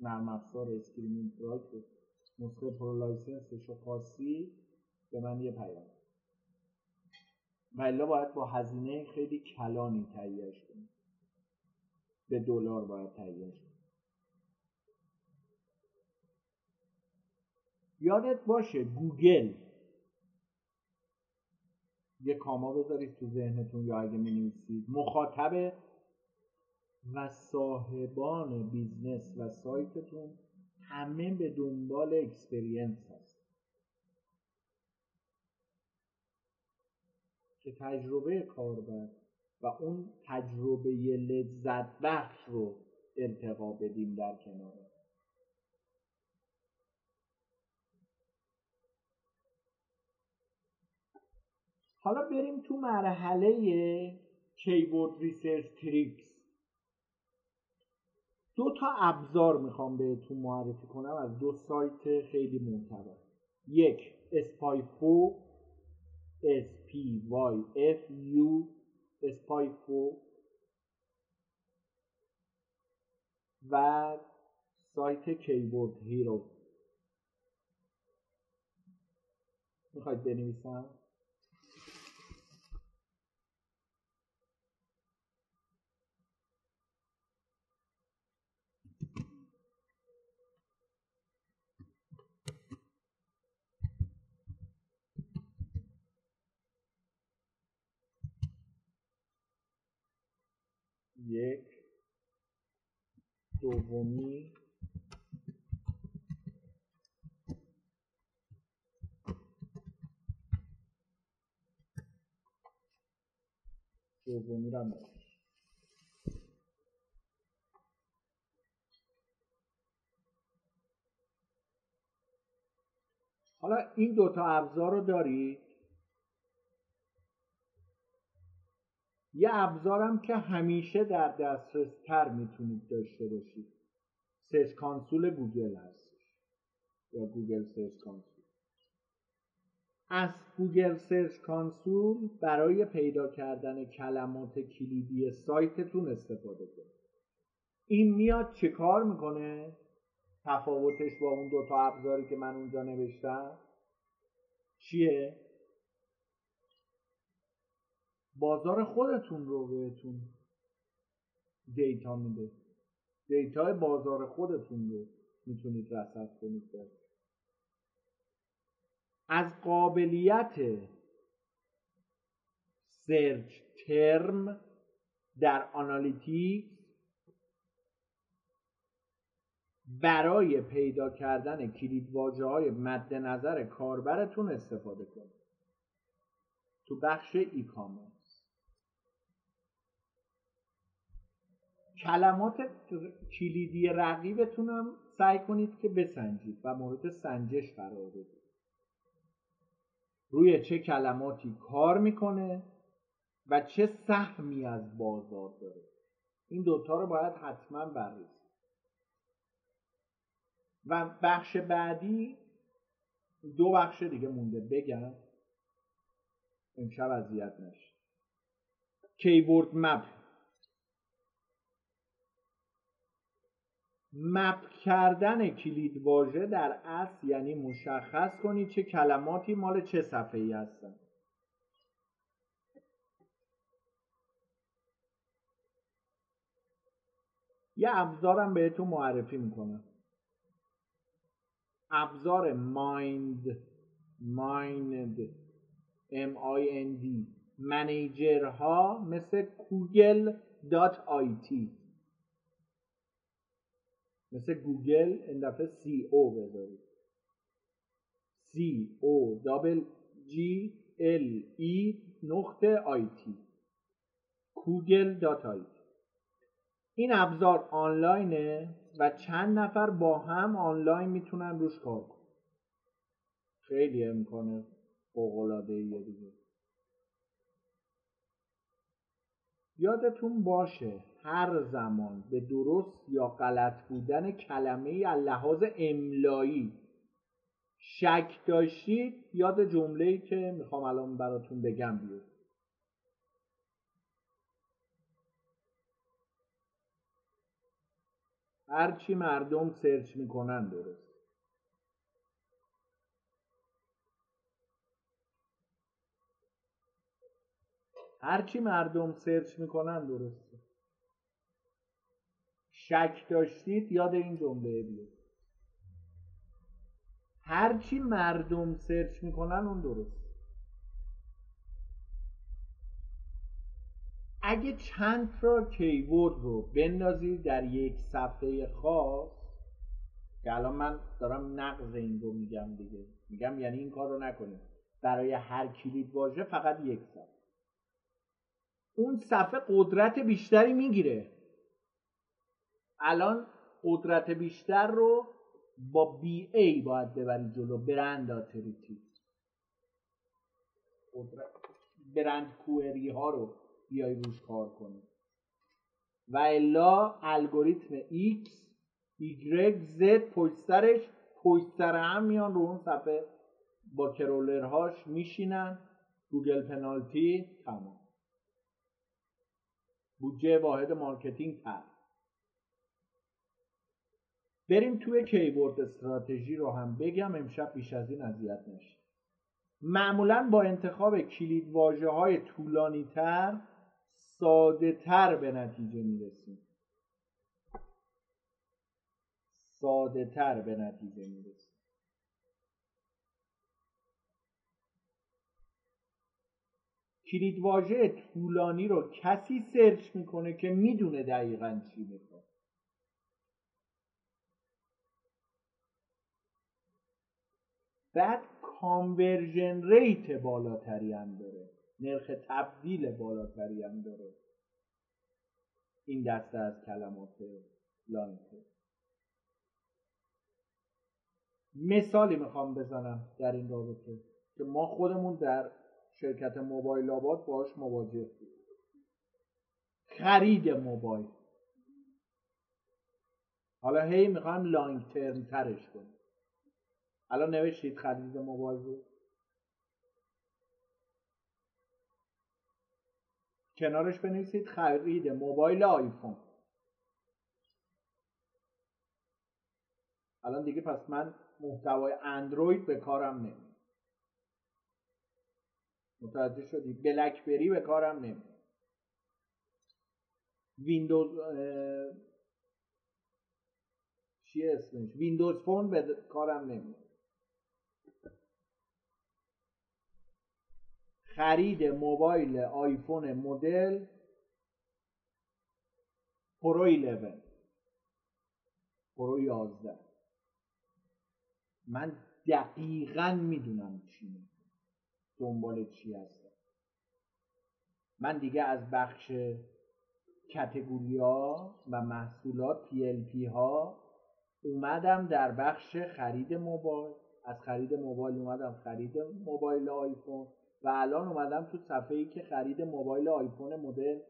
نرم افزار Screaming Frog رو نسخه pro license ش رو خواستید به من یه پیام ولی باید با هزینه خیلی کلانی تهیهش کنید. به دلار باید تهیهش کنید. یادت باشه گوگل یه comma بذارید تو ذهنتون یا اگه می نویسید مخاطب و صاحبان business و سایتتون همه به دنبال experience هست که تجربه کاربر و اون تجربه لذت بخش رو ارتقا بدیم در کنار حالا بریم تو مرحله keyword research tricks دو تا ابزار می‌خوام بهتون معرفی کنم از دو سایت خیلی معتبر. یک SpyFu S P Y F U اسپایفو و سایت کیبورد هیرو می‌خواید بنویسم؟ یک دومی. دومی را حالا این دوتا ابزار رو دارید یه ابزارم که همیشه در دسترس تر می‌تونید داشته باشید. Search Console گوگل هستش یا Google Search Console. از Google Search Console برای پیدا کردن کلمات کلیدی سایتتون استفاده کنید. این میاد چه کار می‌کنه؟ تفاوتش با اون دوتا ابزاری که من اونجا نوشتم. چیه؟ بازار خودتون رو بهتون data میده. data بازار خودتون رو می‌تونید رصد کنید. از قابلیت search term در Analytics برای پیدا کردن کلید واجه های مد نظر کاربرتون استفاده کنید. تو بخش ای کامرس. کلمات کلیدی رقیبتون هم سعی کنید که بسنجید و مورد سنجش قرار بدید. روی چه کلماتی کار می‌کنه و چه سهمی از بازار داره. این دوتا رو باید حتما بررسی و بخش بعدی دو بخش دیگه مونده بگم. امشب اذیت نشه کیبورد مپ. مپ کردن کلید واژه در اصل یعنی مشخص کنید چه کلماتی مال چه صفحه ای هستن. یه ابزارم بهتون معرفی می‌کنم. ابزار mind mind M I N D manager ها مثل Coggle dot مثل گوگل این دفعه C O بذارید. C O double G L E نقطه I T کوگل دات آی تی این ابزار آنلاینه و چند نفر با هم آنلاین می‌تونن روش کار کنن. خیلی امکانه فوقلاده ایه دیگه. یادتون باشه هر زمان به درست یا غلط بودن کلمه لحاظ املایی شک داشتید یاد جمله ای که می‌خوام الان براتون بگم بیاد. هرچی مردم search می‌کنن درست. هرچی مردم search می‌کنن درسته. شک داشتید یاد این جمله بیاد هرچی مردم search می‌کنن اون درست اگه چند تا کیورد رو بندازید در یک صفحه خاص که الان من دارم نقض این رو میگم دیگه. میگم یعنی این کار رو نکنید. برای هر کلید واژه فقط یک صفحه. اون صفحه قدرت بیشتری می‌گیره. الان قدرت بیشتر رو با بی ای باید ببری جلو برند آتریتی. brand query ها رو بیای روش کار کنی. و الا الگوریتم X Y Z پشت سرش هم میان رو اون صفحه. با crawler هاش میشینن. گوگل پنالتی تمام. بودجه واحد marketing تر بریم توی keyword strategy رو هم بگم امشب بیش از این اذیت نشه معمولا با انتخاب کلید واژه های طولانی تر ساده تر به نتیجه می‌رسیم. ساده تر به نتیجه می‌رسیم. کلید واژه طولانی رو کسی سرچ می‌کنه که می‌دونه دقیقا چی می‌خواد. بعد conversion rate بالاتری هم داره. نرخ تبدیل بالاتری هم داره. این دسته از کلمات long tail مثالی می‌خوام بزنم در این رابطه که ما خودمون در شرکت موبایل آباد باش مواجه بود. خرید موبایل. حالا هی می‌خوام لانگ ترم ترش کنیم. الان نوشتید خرید موبایل رو؟ کنارش بنویسید خرید موبایل آیفون. الان دیگه پس من محتوای اندروید به کارم نمیاد متوجه شدی. بلک بری به کارم نمیاد ویندوز چیه اسمش؟ ویندوز فون به کارم نمیاد خرید موبایل آیفون مدل پرو 11 پرو 11 من دقیقا می‌دونم چی دنبال چی هستم؟ من دیگه از بخش category ها و محصولات PLP ها اومدم در بخش خرید موبایل. از خرید موبایل اومدم خرید موبایل آیفون و الان اومدم تو صفحه ای که خرید موبایل آیفون مدل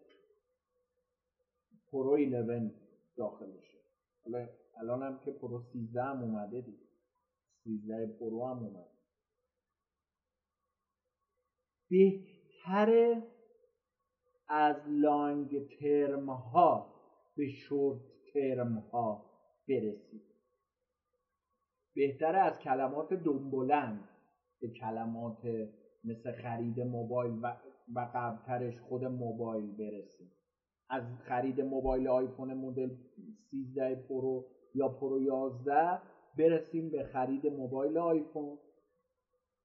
پرو 11 داخل بشه حالا الان هم که پرو 13 هم اومده دیگه. 13 پرو هم اومده. بهتره از long term ها به short term ها برسید بهتره از کلمات دنبلند به کلمات مثل خرید موبایل و, و قبلترش خود موبایل برسیم. از خرید موبایل آیفون مدل 13 پرو یا پرو 11 برسیم به خرید موبایل آیفون.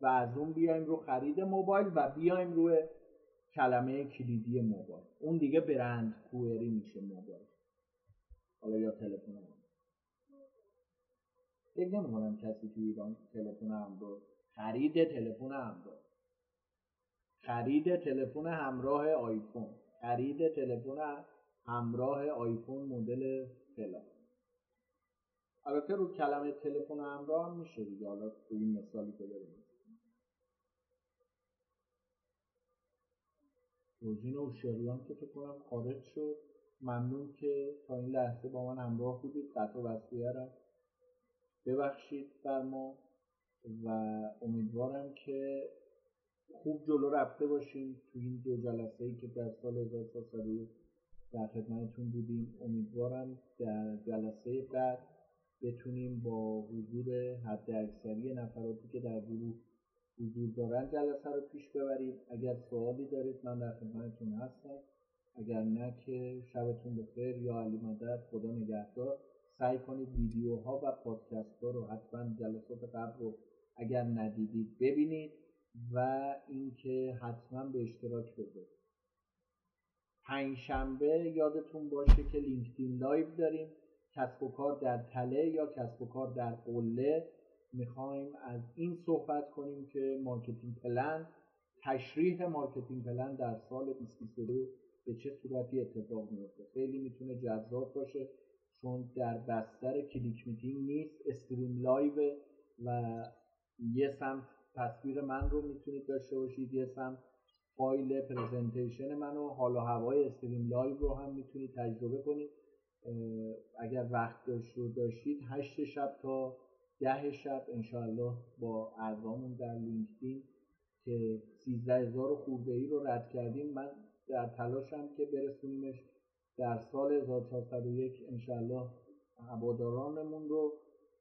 و از اون بیایم رو خرید موبایل و بیایم روی کلمه کلیدی موبایل. اون دیگه برند کوئری میشه موبایل. حالا یا تلفن هم. فکر نمی‌کنم کسی تو ایران تلفن همراه خرید تلفن همراه خرید تلفن همراه آیفون. خرید تلفن همراه آیفون مدل فلان. البته رو کلمه تلفن همراه هم میشه دیگه. حالا تو این مثالی که داریم. روزین اوشیریان که فکر کنم خارج شد. ممنون که تا این لحظه با من همراه بودید. قطع وصلیه ببخشید بر ما و امیدوارم که خوب جلو رفته باشیم تو این دو جلسه ای که در سال 1401 در خدمتتون بودیم. امیدوارم در جلسه بعد بتونیم با حضور حد اکثری نفراتی که در گروه حضور دارن جلسه رو پیش ببریم اگر سوالی دارید من در خدمتتون هستم. اگر نه که شبتون بخیر. یا علی مدد خدا نگهدار. سعی کنید ویدیوها و پادکست ها رو حتما جلسات قبل رو اگر ندیدید ببینید و اینکه حتما به اشتراک بذارید. پنجشنبه یادتون باشه که لینکدین live داریم. کسب و کار در تله یا کسب و کار در قله. می‌خوایم از این صحبت کنیم که marketing plan تشریح marketing plan در سال 2022 به چه صورتی اتفاق میفته خیلی می‌تونه جذاب باشه چون در بستر ClickMeeting نیست stream live و یه سمت تصویر من رو می‌تونید داشته باشید یه سمت فایل presentation من و حال و هوای stream live رو هم می‌تونید تجربه کنید. اگر وقت داشت رو داشتید هشت شب تا ده شب انشاءالله با اعضامون در لینکدین که سیزده هزار خورده ای رو رد کردیم. من در تلاشم که برسونیمش در سال 1401 انشاءالله هوادارانمون رو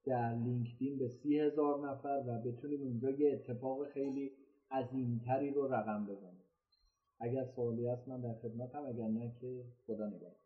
در لینکدین به سی هزار نفر و بتونیم اونجا یه اتفاق خیلی عظیمتری رو رقم بزنیم. اگر سوالی هست من در خدمتم اگر نه که خدا نگهدار.